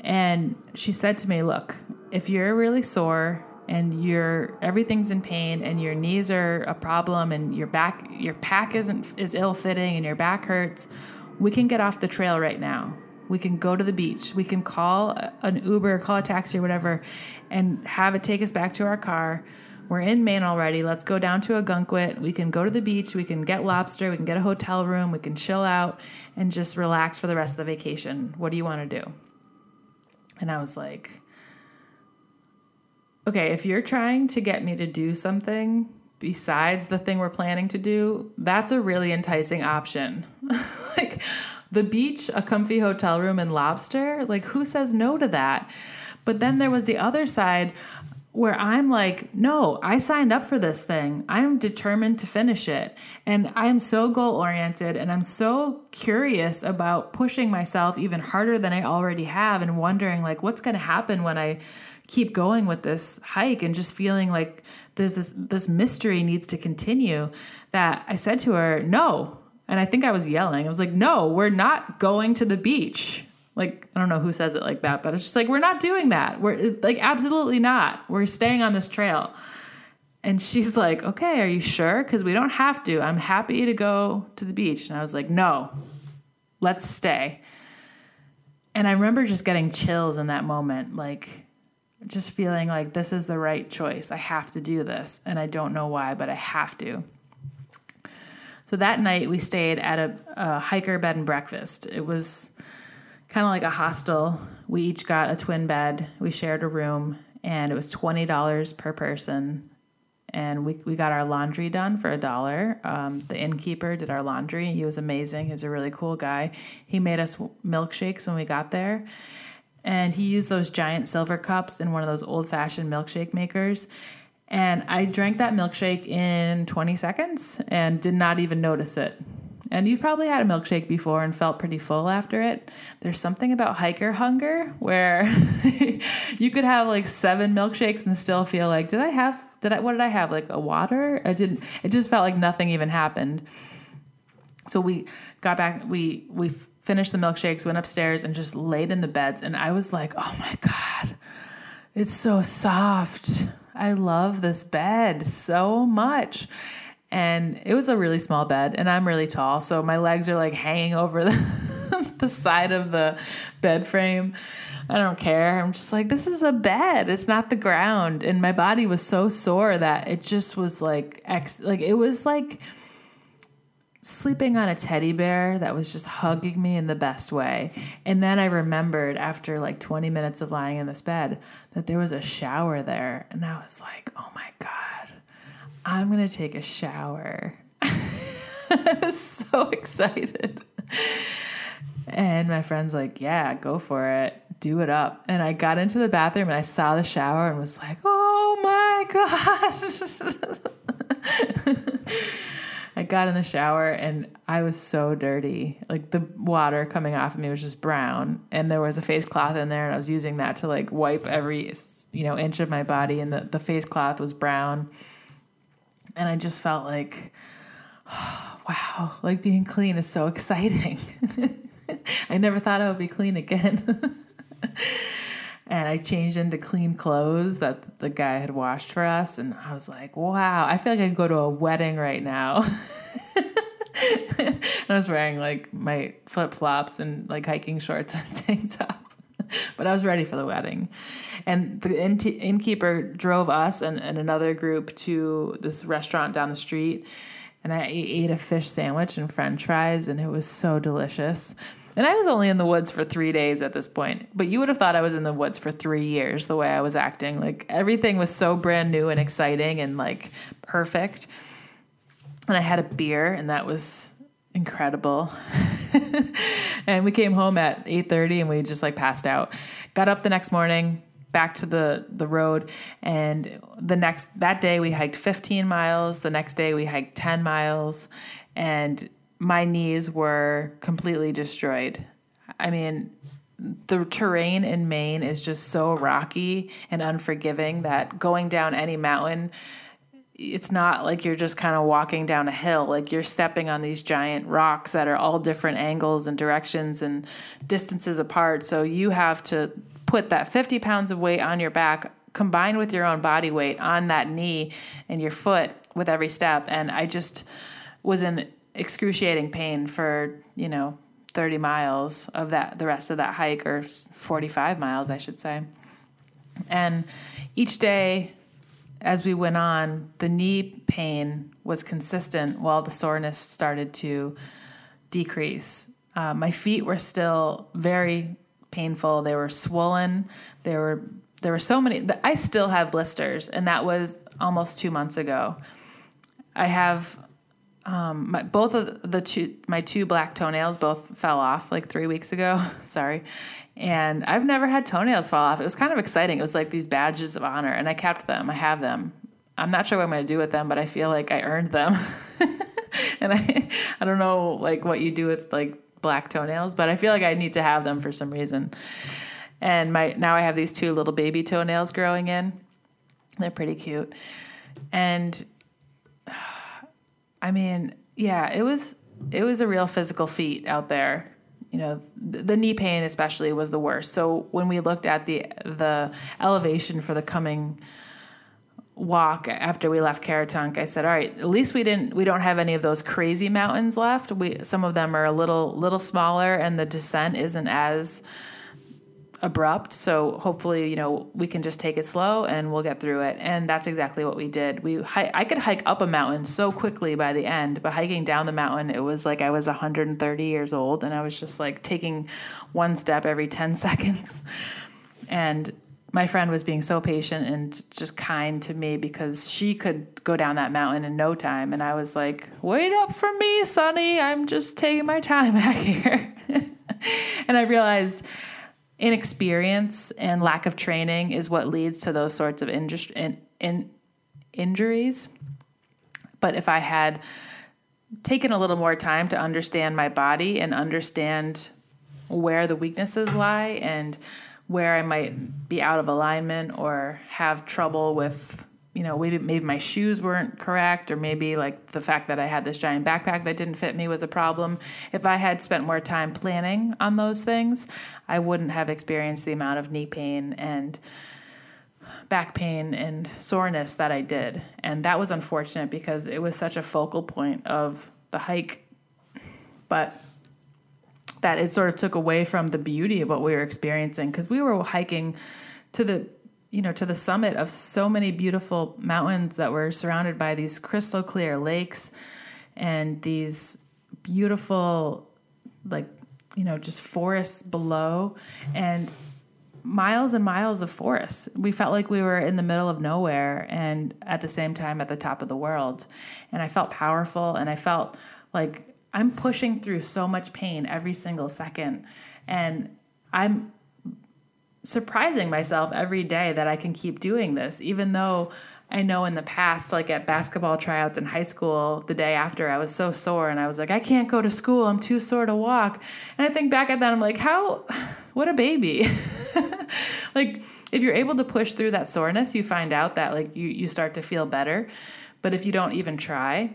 And she said to me, "Look, if you're really sore and your everything's in pain and your knees are a problem and your back your pack isn't is ill fitting and your back hurts we can get off the trail right now. We can go to the beach. We can call an uber call a taxi or whatever and have it take us back to our car. We're in maine already. Let's go down to a Ogunquit. We can go to the beach. We can get lobster. We can get a hotel room. We can chill out and just relax for the rest of the vacation. What do you want to do? And i was like okay, if you're trying to get me to do something besides the thing we're planning to do, that's a really enticing option. like the beach, a comfy hotel room, and lobster, like who says no to that? But then there was the other side where I'm like, no, I signed up for this thing. I'm determined to finish it. And I'm so goal oriented and I'm so curious about pushing myself even harder than I already have and wondering like what's going to happen when I keep going with this hike and just feeling like there's this this mystery needs to continue that I said to her, "No." And I think I was yelling. I was like, "No, we're not going to the beach." Like, I don't know who says it like that, but it's just like, we're not doing that. We're like, absolutely not. We're staying on this trail. And she's like, okay, are you sure? Because we don't have to. I'm happy to go to the beach. And I was like, no, let's stay. And I remember just getting chills in that moment, like just feeling like this is the right choice. I have to do this. And I don't know why, but I have to. So that night we stayed at a, a hiker bed and breakfast. It was kind of like a hostel. We each got a twin bed. We shared a room, and it was twenty dollars per person. And we we got our laundry done for a dollar. Um, the innkeeper did our laundry. He was amazing. He was a really cool guy. He made us milkshakes when we got there, and he used those giant silver cups in one of those old fashioned milkshake makers. And I drank that milkshake in 20 seconds and did not even notice it. And you've probably had a milkshake before and felt pretty full after it. There's something about hiker hunger where you could have like seven milkshakes and still feel like, did I have, did I, what did I have? Like a water? I didn't, it just felt like nothing even happened. So we got back, we, we finished the milkshakes, went upstairs and just laid in the beds. And I was like, oh my God, it's so soft. I love this bed so much and it was a really small bed and i'm really tall so my legs are like hanging over the, the side of the bed frame i don't care i'm just like this is a bed it's not the ground and my body was so sore that it just was like ex like it was like sleeping on a teddy bear that was just hugging me in the best way. And then I remembered after like 20 minutes of lying in this bed that there was a shower there. And I was like, oh my God I'm going to take a shower. I was so excited. And my friend's like, Yeah, go for it. Do it up. And I got into the bathroom and I saw the shower and was like, Oh my gosh. I got in the shower and I was so dirty. Like the water coming off of me was just brown. And there was a face cloth in there and I was using that to like wipe every you know inch of my body and the, the face cloth was brown and I just felt like, oh, wow, like being clean is so exciting. I never thought I would be clean again. and I changed into clean clothes that the guy had washed for us. And I was like, wow, I feel like I could go to a wedding right now. and I was wearing like my flip flops and like hiking shorts and tank top. but I was ready for the wedding. And the innkeeper drove us and, and another group to this restaurant down the street. And I ate a fish sandwich and french fries, and it was so delicious. And I was only in the woods for three days at this point, but you would have thought I was in the woods for three years the way I was acting. Like everything was so brand new and exciting and like perfect. And I had a beer, and that was incredible. and we came home at 8:30 and we just like passed out. Got up the next morning, back to the the road and the next that day we hiked 15 miles, the next day we hiked 10 miles and my knees were completely destroyed. I mean, the terrain in Maine is just so rocky and unforgiving that going down any mountain it's not like you're just kind of walking down a hill. Like you're stepping on these giant rocks that are all different angles and directions and distances apart. So you have to put that 50 pounds of weight on your back combined with your own body weight on that knee and your foot with every step. And i just was in excruciating pain for you know 30 miles of that the rest of that hike or 45 miles i should say and each day as we went on, the knee pain was consistent while the soreness started to decrease. Uh, my feet were still very painful. They were swollen. There were there were so many. I still have blisters, and that was almost two months ago. I have um, my, both of the two my two black toenails both fell off like three weeks ago. Sorry, and I've never had toenails fall off. It was kind of exciting. It was like these badges of honor, and I kept them. I have them. I'm not sure what I'm going to do with them, but I feel like I earned them. and I I don't know like what you do with like black toenails, but I feel like I need to have them for some reason. And my now I have these two little baby toenails growing in. They're pretty cute. And I mean, yeah, it was it was a real physical feat out there. You know, the, the knee pain especially was the worst. So when we looked at the the elevation for the coming walk after we left Caratunk, I said, "All right, at least we didn't we don't have any of those crazy mountains left. We some of them are a little little smaller and the descent isn't as abrupt. So hopefully, you know, we can just take it slow and we'll get through it. And that's exactly what we did. We I could hike up a mountain so quickly by the end, but hiking down the mountain, it was like I was 130 years old and I was just like taking one step every 10 seconds. And my friend was being so patient and just kind to me because she could go down that mountain in no time and I was like, "Wait up for me, Sonny. I'm just taking my time back here." and I realized inexperience and lack of training is what leads to those sorts of in, in, injuries. But if I had taken a little more time to understand my body and understand where the weaknesses lie and where I might be out of alignment or have trouble with you know, maybe maybe my shoes weren't correct, or maybe like the fact that I had this giant backpack that didn't fit me was a problem. If I had spent more time planning on those things, I wouldn't have experienced the amount of knee pain and back pain and soreness that I did. And that was unfortunate because it was such a focal point of the hike. But that it sort of took away from the beauty of what we were experiencing because we were hiking to the you know to the summit of so many beautiful mountains that were surrounded by these crystal clear lakes and these beautiful like you know just forests below and miles and miles of forests We felt like we were in the middle of nowhere and at the same time at the top of the world. And I felt powerful and I felt like I'm pushing through so much pain every single second. And I'm surprising myself every day that I can keep doing this, even though I know in the past, like at basketball tryouts in high school, the day after, I was so sore and I was like, I can't go to school. I'm too sore to walk. And I think back at that, I'm like, how, what a baby. like, if you're able to push through that soreness, you find out that like you, you start to feel better. But if you don't even try,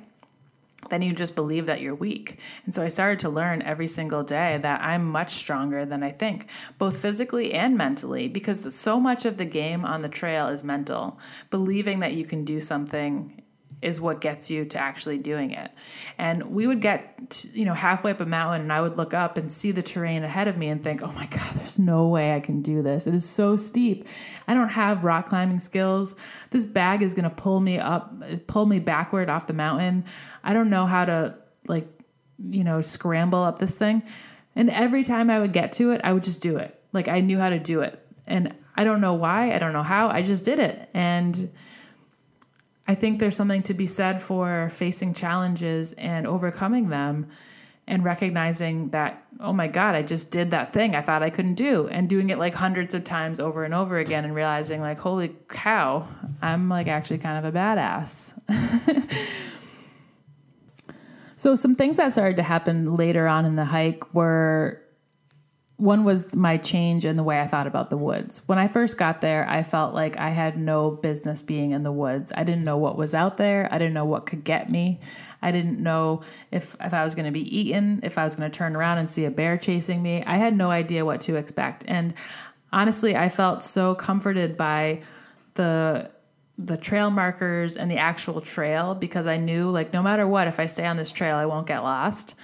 then you just believe that you're weak. And so I started to learn every single day that I'm much stronger than I think, both physically and mentally, because so much of the game on the trail is mental. Believing that you can do something is what gets you to actually doing it. And we would get, to, you know, halfway up a mountain and I would look up and see the terrain ahead of me and think, oh my God, there's no way I can do this. It is so steep. I don't have rock climbing skills. This bag is going to pull me up, pull me backward off the mountain. I don't know how to, like, you know, scramble up this thing. And every time I would get to it, I would just do it. Like I knew how to do it. And I don't know why, I don't know how, I just did it. And I think there's something to be said for facing challenges and overcoming them and recognizing that, oh my God, I just did that thing I thought I couldn't do, and doing it like hundreds of times over and over again, and realizing, like, holy cow, I'm like actually kind of a badass. so, some things that started to happen later on in the hike were one was my change in the way I thought about the woods. When I first got there, I felt like I had no business being in the woods. I didn't know what was out there. I didn't know what could get me. I didn't know if if I was going to be eaten, if I was going to turn around and see a bear chasing me. I had no idea what to expect. And honestly, I felt so comforted by the the trail markers and the actual trail because I knew like no matter what if I stay on this trail I won't get lost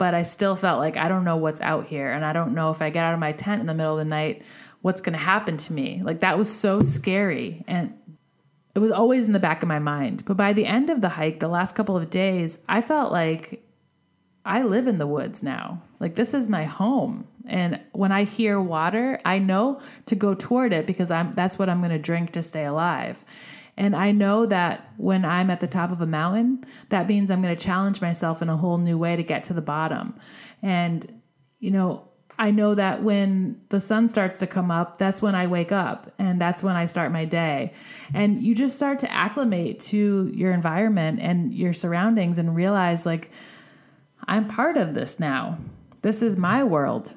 but I still felt like I don't know what's out here. And I don't know if I get out of my tent in the middle of the night, what's going to happen to me. Like that was so scary. And it was always in the back of my mind. But by the end of the hike, the last couple of days, I felt like I live in the woods now. Like this is my home. And when I hear water, I know to go toward it because I'm that's what I'm going to drink to stay alive. And I know that when I'm at the top of a mountain, that means I'm going to challenge myself in a whole new way to get to the bottom. And, you know, I know that when the sun starts to come up, that's when I wake up and that's when I start my day. And you just start to acclimate to your environment and your surroundings and realize, like, I'm part of this now. This is my world.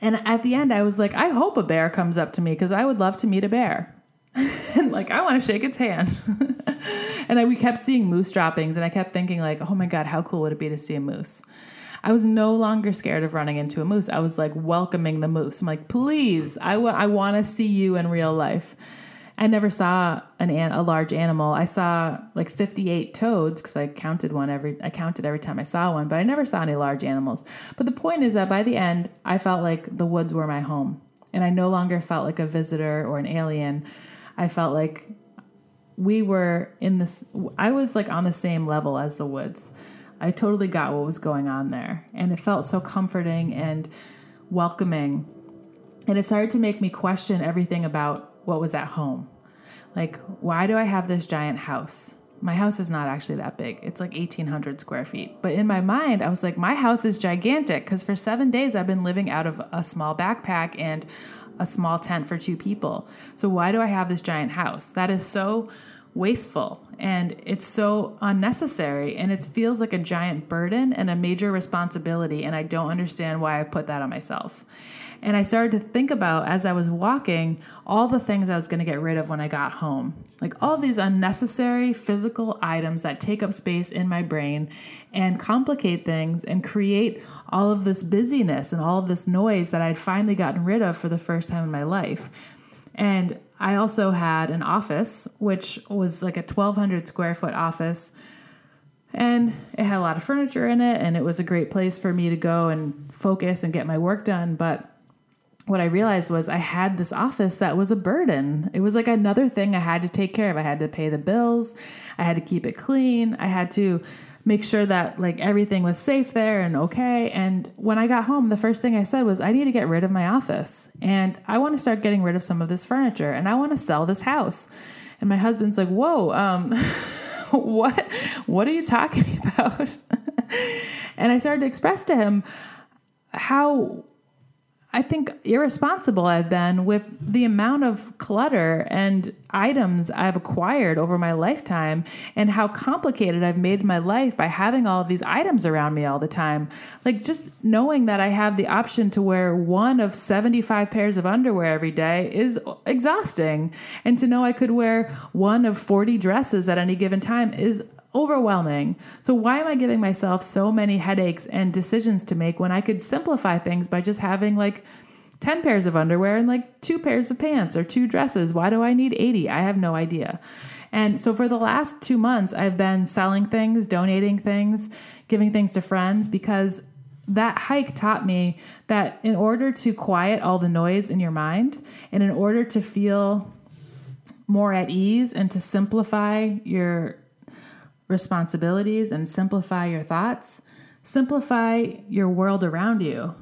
And at the end, I was like, I hope a bear comes up to me because I would love to meet a bear. and like, I want to shake its hand. and I, we kept seeing moose droppings, and I kept thinking, like, oh my God, how cool would it be to see a moose? I was no longer scared of running into a moose. I was like welcoming the moose. I'm like, please, I, w- I want to see you in real life. I never saw an, an a large animal. I saw like 58 toads because I counted one every I counted every time I saw one, but I never saw any large animals. But the point is that by the end, I felt like the woods were my home, and I no longer felt like a visitor or an alien. I felt like we were in this I was like on the same level as the woods. I totally got what was going on there, and it felt so comforting and welcoming. And it started to make me question everything about what was at home. Like, why do I have this giant house? My house is not actually that big. It's like 1,800 square feet. But in my mind, I was like, my house is gigantic because for seven days I've been living out of a small backpack and a small tent for two people. So why do I have this giant house? That is so wasteful and it's so unnecessary and it feels like a giant burden and a major responsibility and I don't understand why I put that on myself. And I started to think about as I was walking all the things I was going to get rid of when I got home. Like all these unnecessary physical items that take up space in my brain and complicate things and create all of this busyness and all of this noise that I'd finally gotten rid of for the first time in my life. And I also had an office, which was like a 1,200 square foot office. And it had a lot of furniture in it, and it was a great place for me to go and focus and get my work done. But what I realized was I had this office that was a burden. It was like another thing I had to take care of. I had to pay the bills, I had to keep it clean, I had to make sure that like everything was safe there and okay. And when I got home, the first thing I said was I need to get rid of my office and I want to start getting rid of some of this furniture and I want to sell this house. And my husband's like, "Whoa, um what what are you talking about?" and I started to express to him how I think irresponsible I've been with the amount of clutter and items I've acquired over my lifetime and how complicated I've made my life by having all of these items around me all the time. Like just knowing that I have the option to wear one of 75 pairs of underwear every day is exhausting. And to know I could wear one of 40 dresses at any given time is overwhelming. So, why am I giving myself so many headaches and decisions to make when I could simplify things by just having like 10 pairs of underwear and like two pairs of pants or two dresses? Why do I need 80? I have no idea. And so, for the last two months, I've been selling things, donating things, giving things to friends because that hike taught me that in order to quiet all the noise in your mind and in order to feel more at ease and to simplify your responsibilities and simplify your thoughts, simplify your world around you.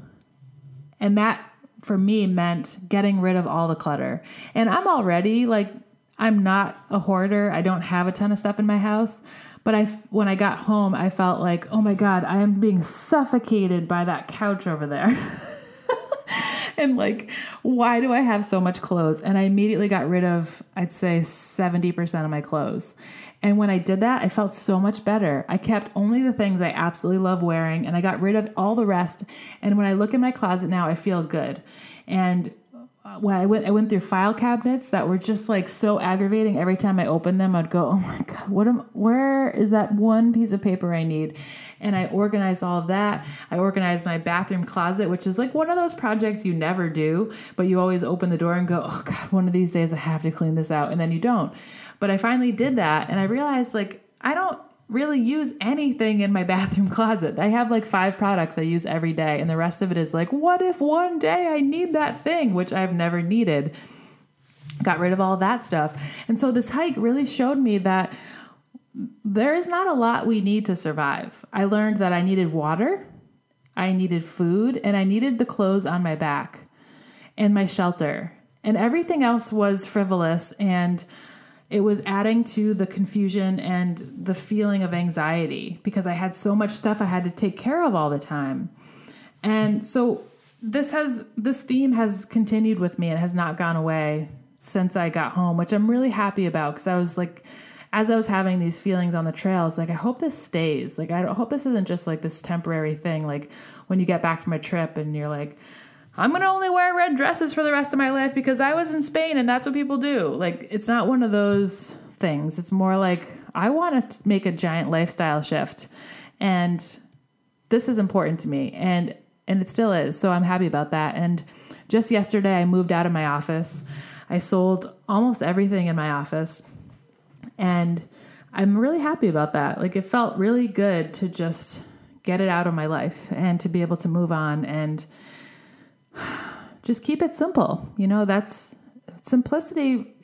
And that for me meant getting rid of all the clutter. And I'm already like, I'm not a hoarder. I don't have a ton of stuff in my house. But I, when I got home, I felt like, oh my God, I am being suffocated by that couch over there. and like, why do I have so much clothes? And I immediately got rid of, I'd say, 70% of my clothes. And when I did that, I felt so much better. I kept only the things I absolutely love wearing and I got rid of all the rest. And when I look in my closet now, I feel good. And uh, when I went, I went through file cabinets that were just like so aggravating. Every time I opened them, I'd go, "Oh my god, what am? Where is that one piece of paper I need?" And I organized all of that. I organized my bathroom closet, which is like one of those projects you never do, but you always open the door and go, "Oh god, one of these days I have to clean this out," and then you don't. But I finally did that and I realized like I don't really use anything in my bathroom closet. I have like five products I use every day, and the rest of it is like, what if one day I need that thing, which I've never needed? Got rid of all that stuff. And so this hike really showed me that there is not a lot we need to survive. I learned that I needed water, I needed food, and I needed the clothes on my back and my shelter. And everything else was frivolous and it was adding to the confusion and the feeling of anxiety because I had so much stuff I had to take care of all the time. And so this has this theme has continued with me and has not gone away since I got home, which I'm really happy about because I was like as I was having these feelings on the trails, like I hope this stays. Like I hope this isn't just like this temporary thing like when you get back from a trip and you're like I'm to only wear red dresses for the rest of my life because I was in Spain and that's what people do. Like, it's not one of those things. It's more like, I want to make a giant lifestyle shift. And this is important to me. And, and it still is. So I'm happy about that. And just yesterday, I moved out of my office. I sold almost everything in my office. And I'm really happy about that. Like, it felt really good to just get it out of my life and to be able to move on and, just keep it simple. You know, that's simplicity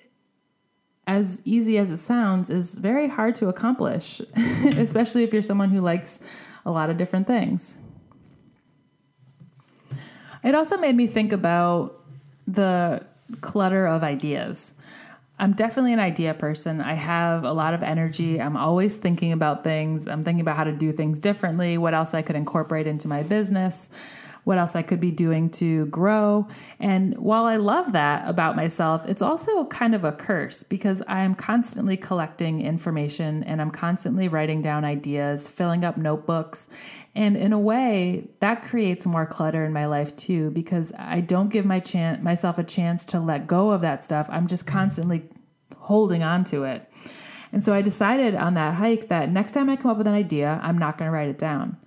as easy as it sounds is very hard to accomplish, especially if you're someone who likes a lot of different things. It also made me think about the clutter of ideas. I'm definitely an idea person. I have a lot of energy. I'm always thinking about things. I'm thinking about how to do things differently, what else I could incorporate into my business what else I could be doing to grow. And while I love that about myself, it's also kind of a curse because I'm constantly collecting information and I'm constantly writing down ideas, filling up notebooks. And in a way, that creates more clutter in my life too because I don't give my chance myself a chance to let go of that stuff. I'm just constantly holding on to it. And so I decided on that hike that next time I come up with an idea, I'm not going to write it down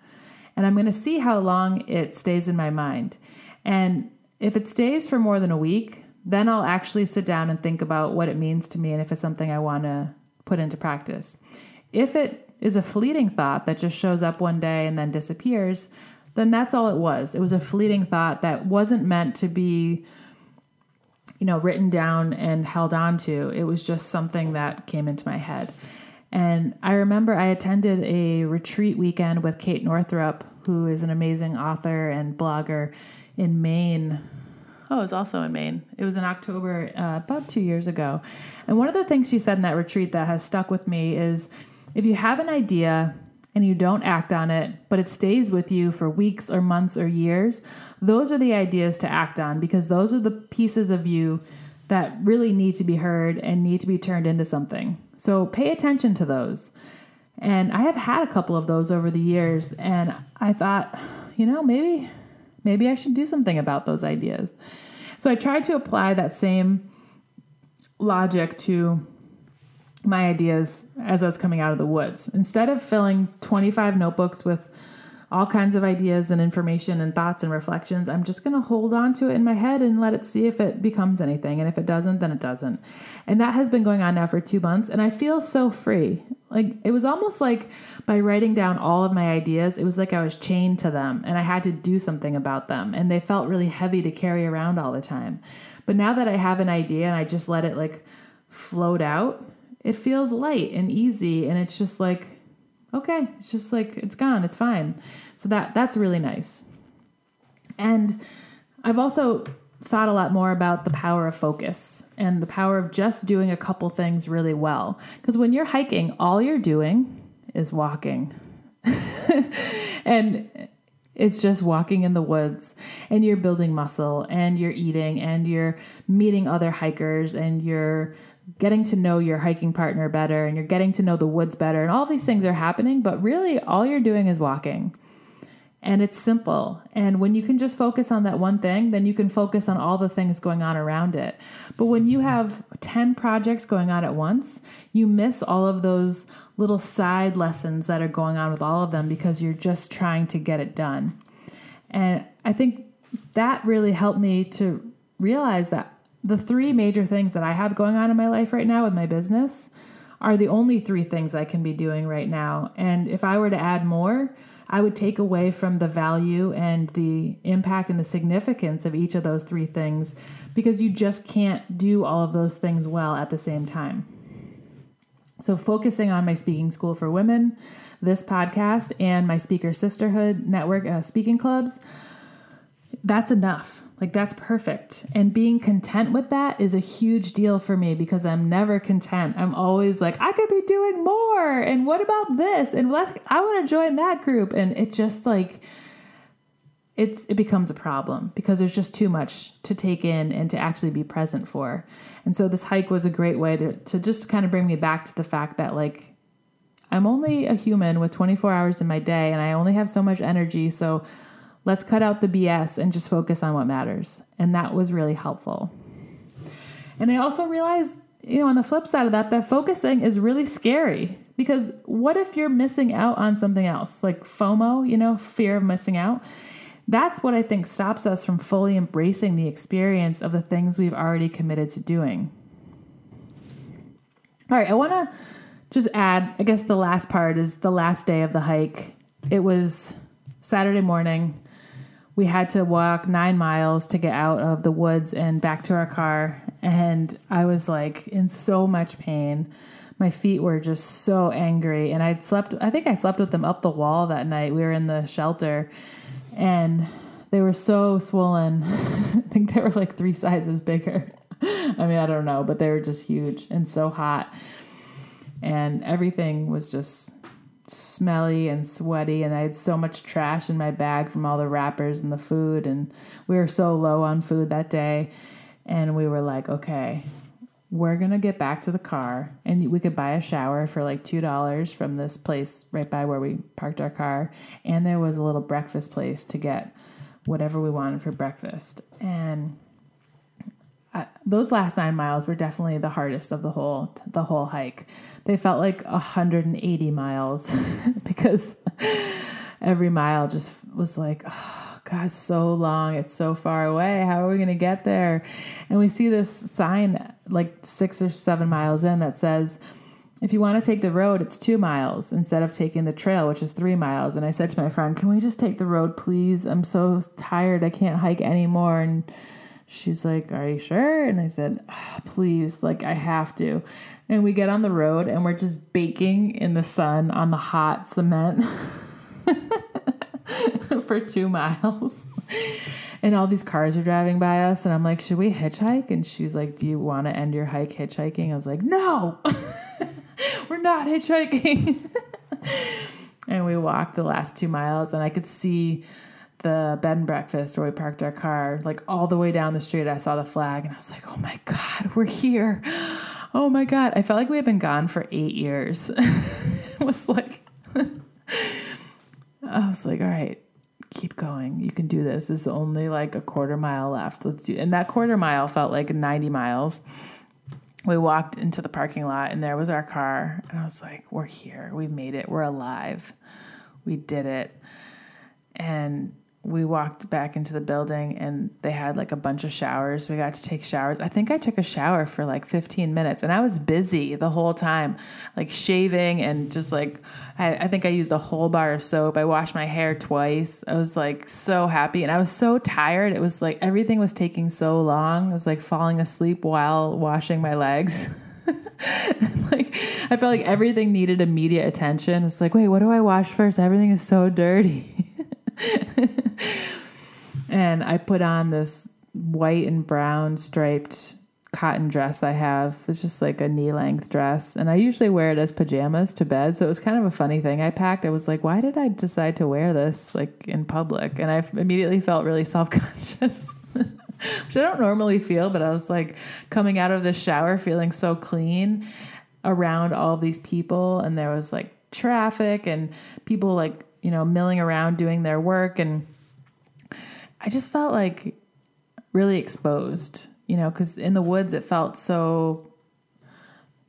and I'm going to see how long it stays in my mind. And if it stays for more than a week, then I'll actually sit down and think about what it means to me and if it's something I want to put into practice. If it is a fleeting thought that just shows up one day and then disappears, then that's all it was. It was a fleeting thought that wasn't meant to be you know written down and held on to. It was just something that came into my head. And I remember I attended a retreat weekend with Kate Northrup, who is an amazing author and blogger in Maine. Oh, it was also in Maine. It was in October, uh, about two years ago. And one of the things she said in that retreat that has stuck with me is if you have an idea and you don't act on it, but it stays with you for weeks or months or years, those are the ideas to act on because those are the pieces of you that really need to be heard and need to be turned into something. So pay attention to those. And I have had a couple of those over the years and I thought, you know, maybe maybe I should do something about those ideas. So I tried to apply that same logic to my ideas as I was coming out of the woods. Instead of filling 25 notebooks with all kinds of ideas and information and thoughts and reflections. I'm just going to hold on to it in my head and let it see if it becomes anything. And if it doesn't, then it doesn't. And that has been going on now for two months. And I feel so free. Like it was almost like by writing down all of my ideas, it was like I was chained to them and I had to do something about them. And they felt really heavy to carry around all the time. But now that I have an idea and I just let it like float out, it feels light and easy. And it's just like, okay, it's just like it's gone, it's fine. So that that's really nice. And I've also thought a lot more about the power of focus and the power of just doing a couple things really well. Because when you're hiking, all you're doing is walking. and it's just walking in the woods and you're building muscle and you're eating and you're meeting other hikers and you're getting to know your hiking partner better and you're getting to know the woods better and all these things are happening but really all you're doing is walking. And it's simple. And when you can just focus on that one thing then you can focus on all the things going on around it. But when you mm-hmm. have 10 projects going on at once you miss all of those little side lessons that are going on with all of them because you're just trying to get it done. And i think that really helped me to realize that the three major things that I have going on in my life right now with my business are the only three things I can be doing right now. And if I were to add more, I would take away from the value and the impact and the significance of each of those three things because you just can't do all of those things well at the same time. So, focusing on my speaking school for women, this podcast, and my speaker sisterhood network uh, speaking clubs, that's enough Like that's perfect. And being content with that is a huge deal for me because I'm never content. I'm always like, I could be doing more. And what about this? And let's I want to join that group. And it just like it's it becomes a problem because there's just too much to take in and to actually be present for. And so this hike was a great way to to just kind of bring me back to the fact that like I'm only a human with 24 hours in my day and I only have so much energy. So let's cut out the BS and just focus on what matters. And that was really helpful. And I also realized, you know, on the flip side of that, that focusing is really scary because what if you're missing out on something else, like FOMO, you know, fear of missing out? That's what I think stops us from fully embracing the experience of the things we've already committed to doing. All right, I want to just add, I guess the last part is the last day of the hike. It was Saturday morning. We had to walk nine miles to get out of the woods and back to our car. And I was like in so much pain. My feet were just so angry. And I'd slept, I think I slept with them up the wall that night. We were in the shelter and they were so swollen. I think they were like three sizes bigger. I mean, I don't know, but they were just huge and so hot and everything was just smelly and sweaty and I had so much trash in my bag from all the wrappers and the food and we were so low on food that day and we were like okay we're going to get back to the car and we could buy a shower for like $2 from this place right by where we parked our car and there was a little breakfast place to get whatever we wanted for breakfast. And those last nine miles were definitely the hardest of the whole the whole hike. They felt like 180 miles because every mile just was like, oh God, so long. It's so far away. How are we to get there? And we see this sign like six or seven miles in that says, if you want to take the road, it's two miles instead of taking the trail, which is three miles. And I said to my friend, Can we just take the road, please? I'm so tired. I can't hike anymore. And she's like, Are you sure? And I said, oh, Please, like, I have to. And we get on the road and we're just baking in the sun on the hot cement for two miles. And all these cars are driving by us. And I'm like, Should we hitchhike? And she's like, Do you want to end your hike hitchhiking? I was like, No, we're not hitchhiking. and we walked the last two miles, and I could see the bed and breakfast where we parked our car, like all the way down the street, I saw the flag and I was like, oh my God, we're here. Oh my God. I felt like we had been gone for eight years. it was like, I was like, all right, keep going. You can do this. There's only like a quarter mile left. Let's do And that quarter mile felt like 90 miles. We walked into the parking lot and there was our car. And I was like, we're here. We made it. We're alive. We did it. And we walked back into the building and they had like a bunch of showers. We got to take showers. I think I took a shower for like 15 minutes and I was busy the whole time, like shaving and just like, I, I, think I used a whole bar of soap. I washed my hair twice. I was like so happy and I was so tired. It was like everything was taking so long. I was like falling asleep while washing my legs. like I felt like everything needed immediate attention. It's like, wait, what do I wash first? Everything is so dirty. and I put on this white and brown striped cotton dress I have. It's just like a knee length dress. And I usually wear it as pajamas to bed. So it was kind of a funny thing I packed. I was like, why did I decide to wear this like in public? And I immediately felt really self conscious. Which I don't normally feel, but I was like coming out of the shower feeling so clean around all these people. And there was like traffic and people like you know, milling around doing their work. And I just felt like really exposed, you know, because in the woods it felt so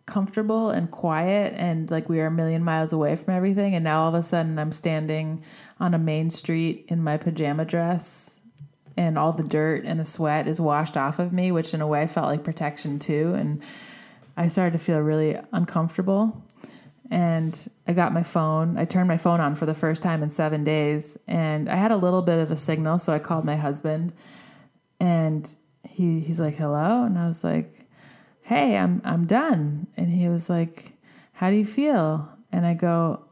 comfortable and quiet and like we were a million miles away from everything. And now all of a sudden I'm standing on a main street in my pajama dress and all the dirt and the sweat is washed off of me, which in a way felt like protection too. And I started to feel really uncomfortable and I got my phone. I turned my phone on for the first time in seven days, and I had a little bit of a signal, so I called my husband, and he he's like, "Hello," and I was like, "Hey, I'm I'm done," and he was like, "How do you feel?" And I go,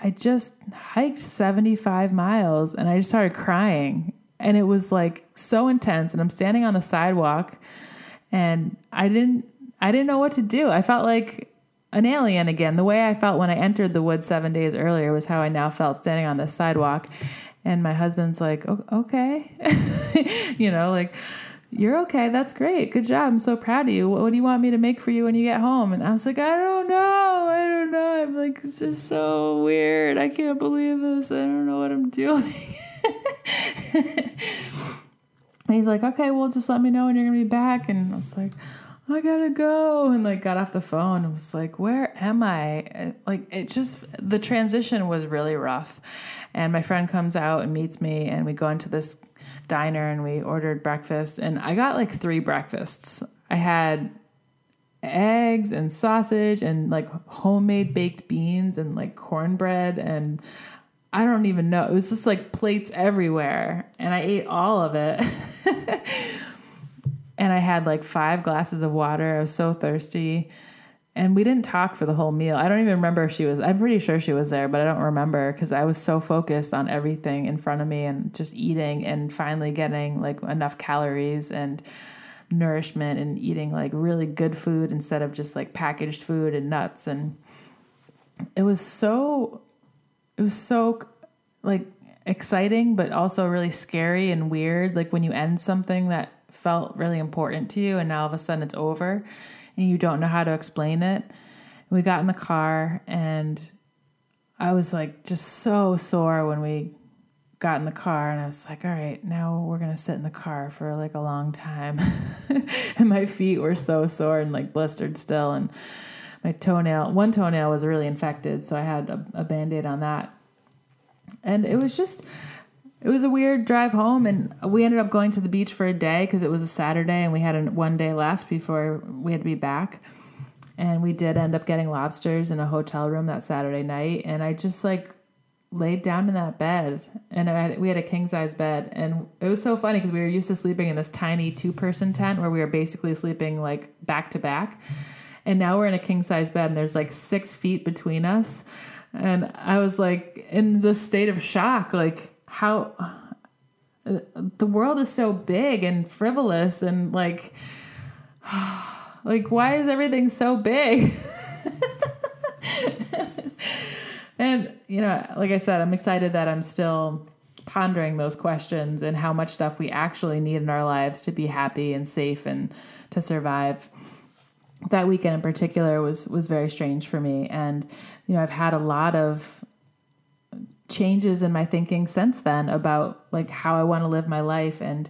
"I just hiked 75 miles," and I just started crying, and it was like so intense and I'm standing on the sidewalk and I didn't I didn't know what to do. I felt like an alien again. The way I felt when I entered the woods 7 days earlier was how I now felt standing on the sidewalk. And my husband's like, "Okay." you know, like you're okay. That's great. Good job. I'm so proud of you. What, what, do you want me to make for you when you get home? And I was like, I don't know. I don't know. I'm like, it's just so weird. I can't believe this. I don't know what I'm doing. and he's like, okay, well, just let me know when you're going to be back. And I was like, I gotta go. And like got off the phone and was like, where am I? Like, it just, the transition was really rough. And my friend comes out and meets me, and we go into this diner and we ordered breakfast and I got like three breakfasts. I had eggs and sausage and like homemade baked beans and like cornbread and I don't even know. It was just like plates everywhere and I ate all of it. and I had like five glasses of water. I was so thirsty and we didn't talk for the whole meal. I don't even remember if she was. I'm pretty sure she was there, but I don't remember because I was so focused on everything in front of me and just eating and finally getting like enough calories and nourishment and eating like really good food instead of just like packaged food and nuts and it was so it was so like exciting but also really scary and weird like when you end something that felt really important to you and now all of a sudden it's over and you don't know how to explain it. We got in the car and I was like just so sore when we got in the car and I was like, all right, now we're going to sit in the car for like a long time. and my feet were so sore and like blistered still. And my toenail, one toenail was really infected. So I had a, a band aid on that. And it was just, it was a weird drive home and we ended up going to the beach for a day because it was a saturday and we had a, one day left before we had to be back. And we did end up getting lobsters in a hotel room that saturday night and i just like laid down in that bed and had, we had a king size bed and it was so funny because we were used to sleeping in this tiny two person tent where we were basically sleeping like back to back. And now we're in a king size bed and there's like six feet between us. And i was like in this state of shock like how the world is so big and frivolous and like like why is everything so big? And you know like i said i'm excited that i'm still pondering those questions and how much stuff we actually need in our lives to be happy and safe and to survive. That weekend in particular was was very strange for me. And you know i've had a lot of changes in my thinking since then about like how I want to live my life and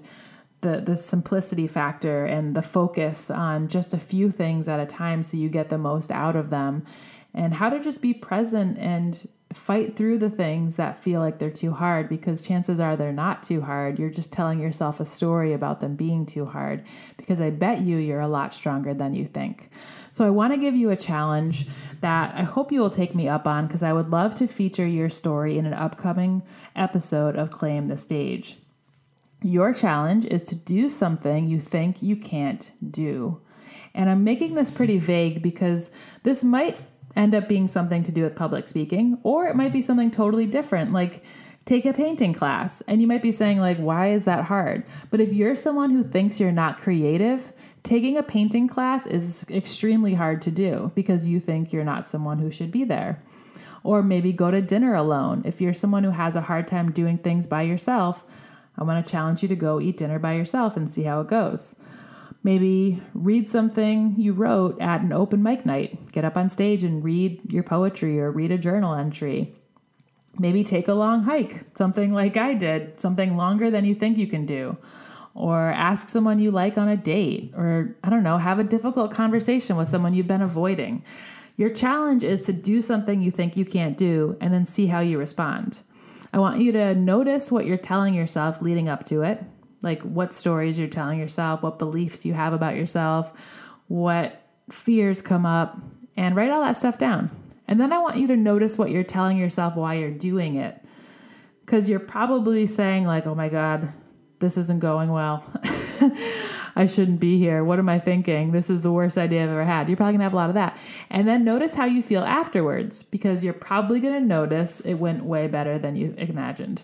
the the simplicity factor and the focus on just a few things at a time so you get the most out of them. And how to just be present and fight through the things that feel like they're too hard because chances are they're not too hard. You're just telling yourself a story about them being too hard because I bet you you're a lot stronger than you think. So I want to give you a challenge that I hope you will take me up on because I would love to feature your story in an upcoming episode of Claim the Stage. Your challenge is to do something you think you can't do. And I'm making this pretty vague because this might end up being something to do with public speaking, or it might be something totally different, like take a painting class. And you might be saying, like, why is that hard? But if you're someone who thinks you're not creative, taking a painting class is extremely hard to do because you think you're not someone who should be there. Or maybe go to dinner alone. If you're someone who has a hard time doing things by yourself, I want to challenge you to go eat dinner by yourself and see how it goes. Maybe read something you wrote at an open mic night. Get up on stage and read your poetry or read a journal entry. Maybe take a long hike, something like I did, something longer than you think you can do. Or ask someone you like on a date, or I don't know, have a difficult conversation with someone you've been avoiding. Your challenge is to do something you think you can't do and then see how you respond. I want you to notice what you're telling yourself leading up to it like what stories you're telling yourself, what beliefs you have about yourself, what fears come up, and write all that stuff down. And then I want you to notice what you're telling yourself while you're doing it. Because you're probably saying, like, oh my God, this isn't going well. I shouldn't be here. What am I thinking? This is the worst idea I've ever had. You're probably gonna have a lot of that. And then notice how you feel afterwards because you're probably gonna notice it went way better than you imagined.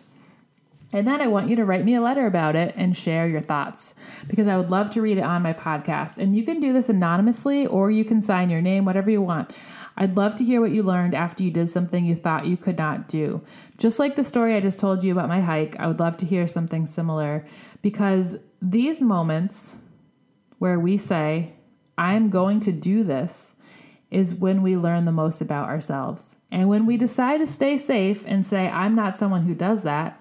And then I want you to write me a letter about it and share your thoughts because I would love to read it on my podcast. And you can do this anonymously or you can sign your name, whatever you want. I'd love to hear what you learned after you did something you thought you could not do. Just like the story I just told you about my hike, I would love to hear something similar because these moments where we say, I'm going to do this, is when we learn the most about ourselves. And when we decide to stay safe and say, I'm not someone who does that,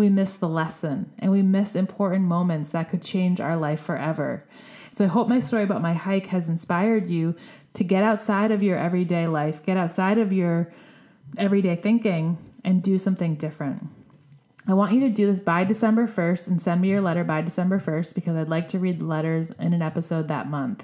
we miss the lesson and we miss important moments that could change our life forever. So I hope my story about my hike has inspired you to get outside of your everyday life, get outside of your everyday thinking, and do something different. I want you to do this by December 1st and send me your letter by December 1st because I'd like to read the letters in an episode that month.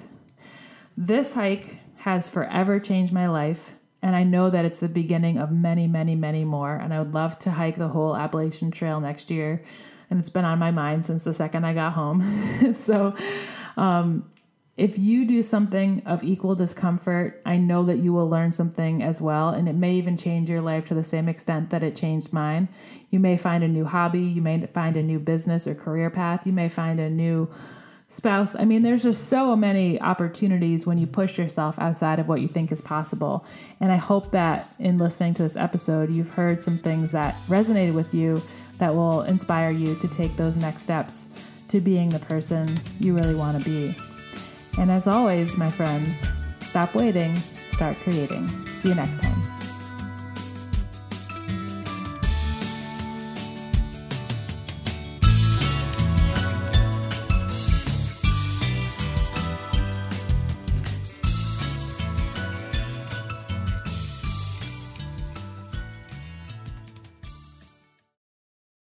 This hike has forever changed my life. And I know that it's the beginning of many, many, many more. And I would love to hike the whole Appalachian Trail next year. And it's been on my mind since the second I got home. so, um, if you do something of equal discomfort, I know that you will learn something as well. And it may even change your life to the same extent that it changed mine. You may find a new hobby, you may find a new business or career path, you may find a new spouse. I mean, there's just so many opportunities when you push yourself outside of what you think is possible. And I hope that in listening to this episode, you've heard some things that resonated with you that will inspire you to take those next steps to being the person you really want to be. And as always, my friends, stop waiting, start creating. See you next time.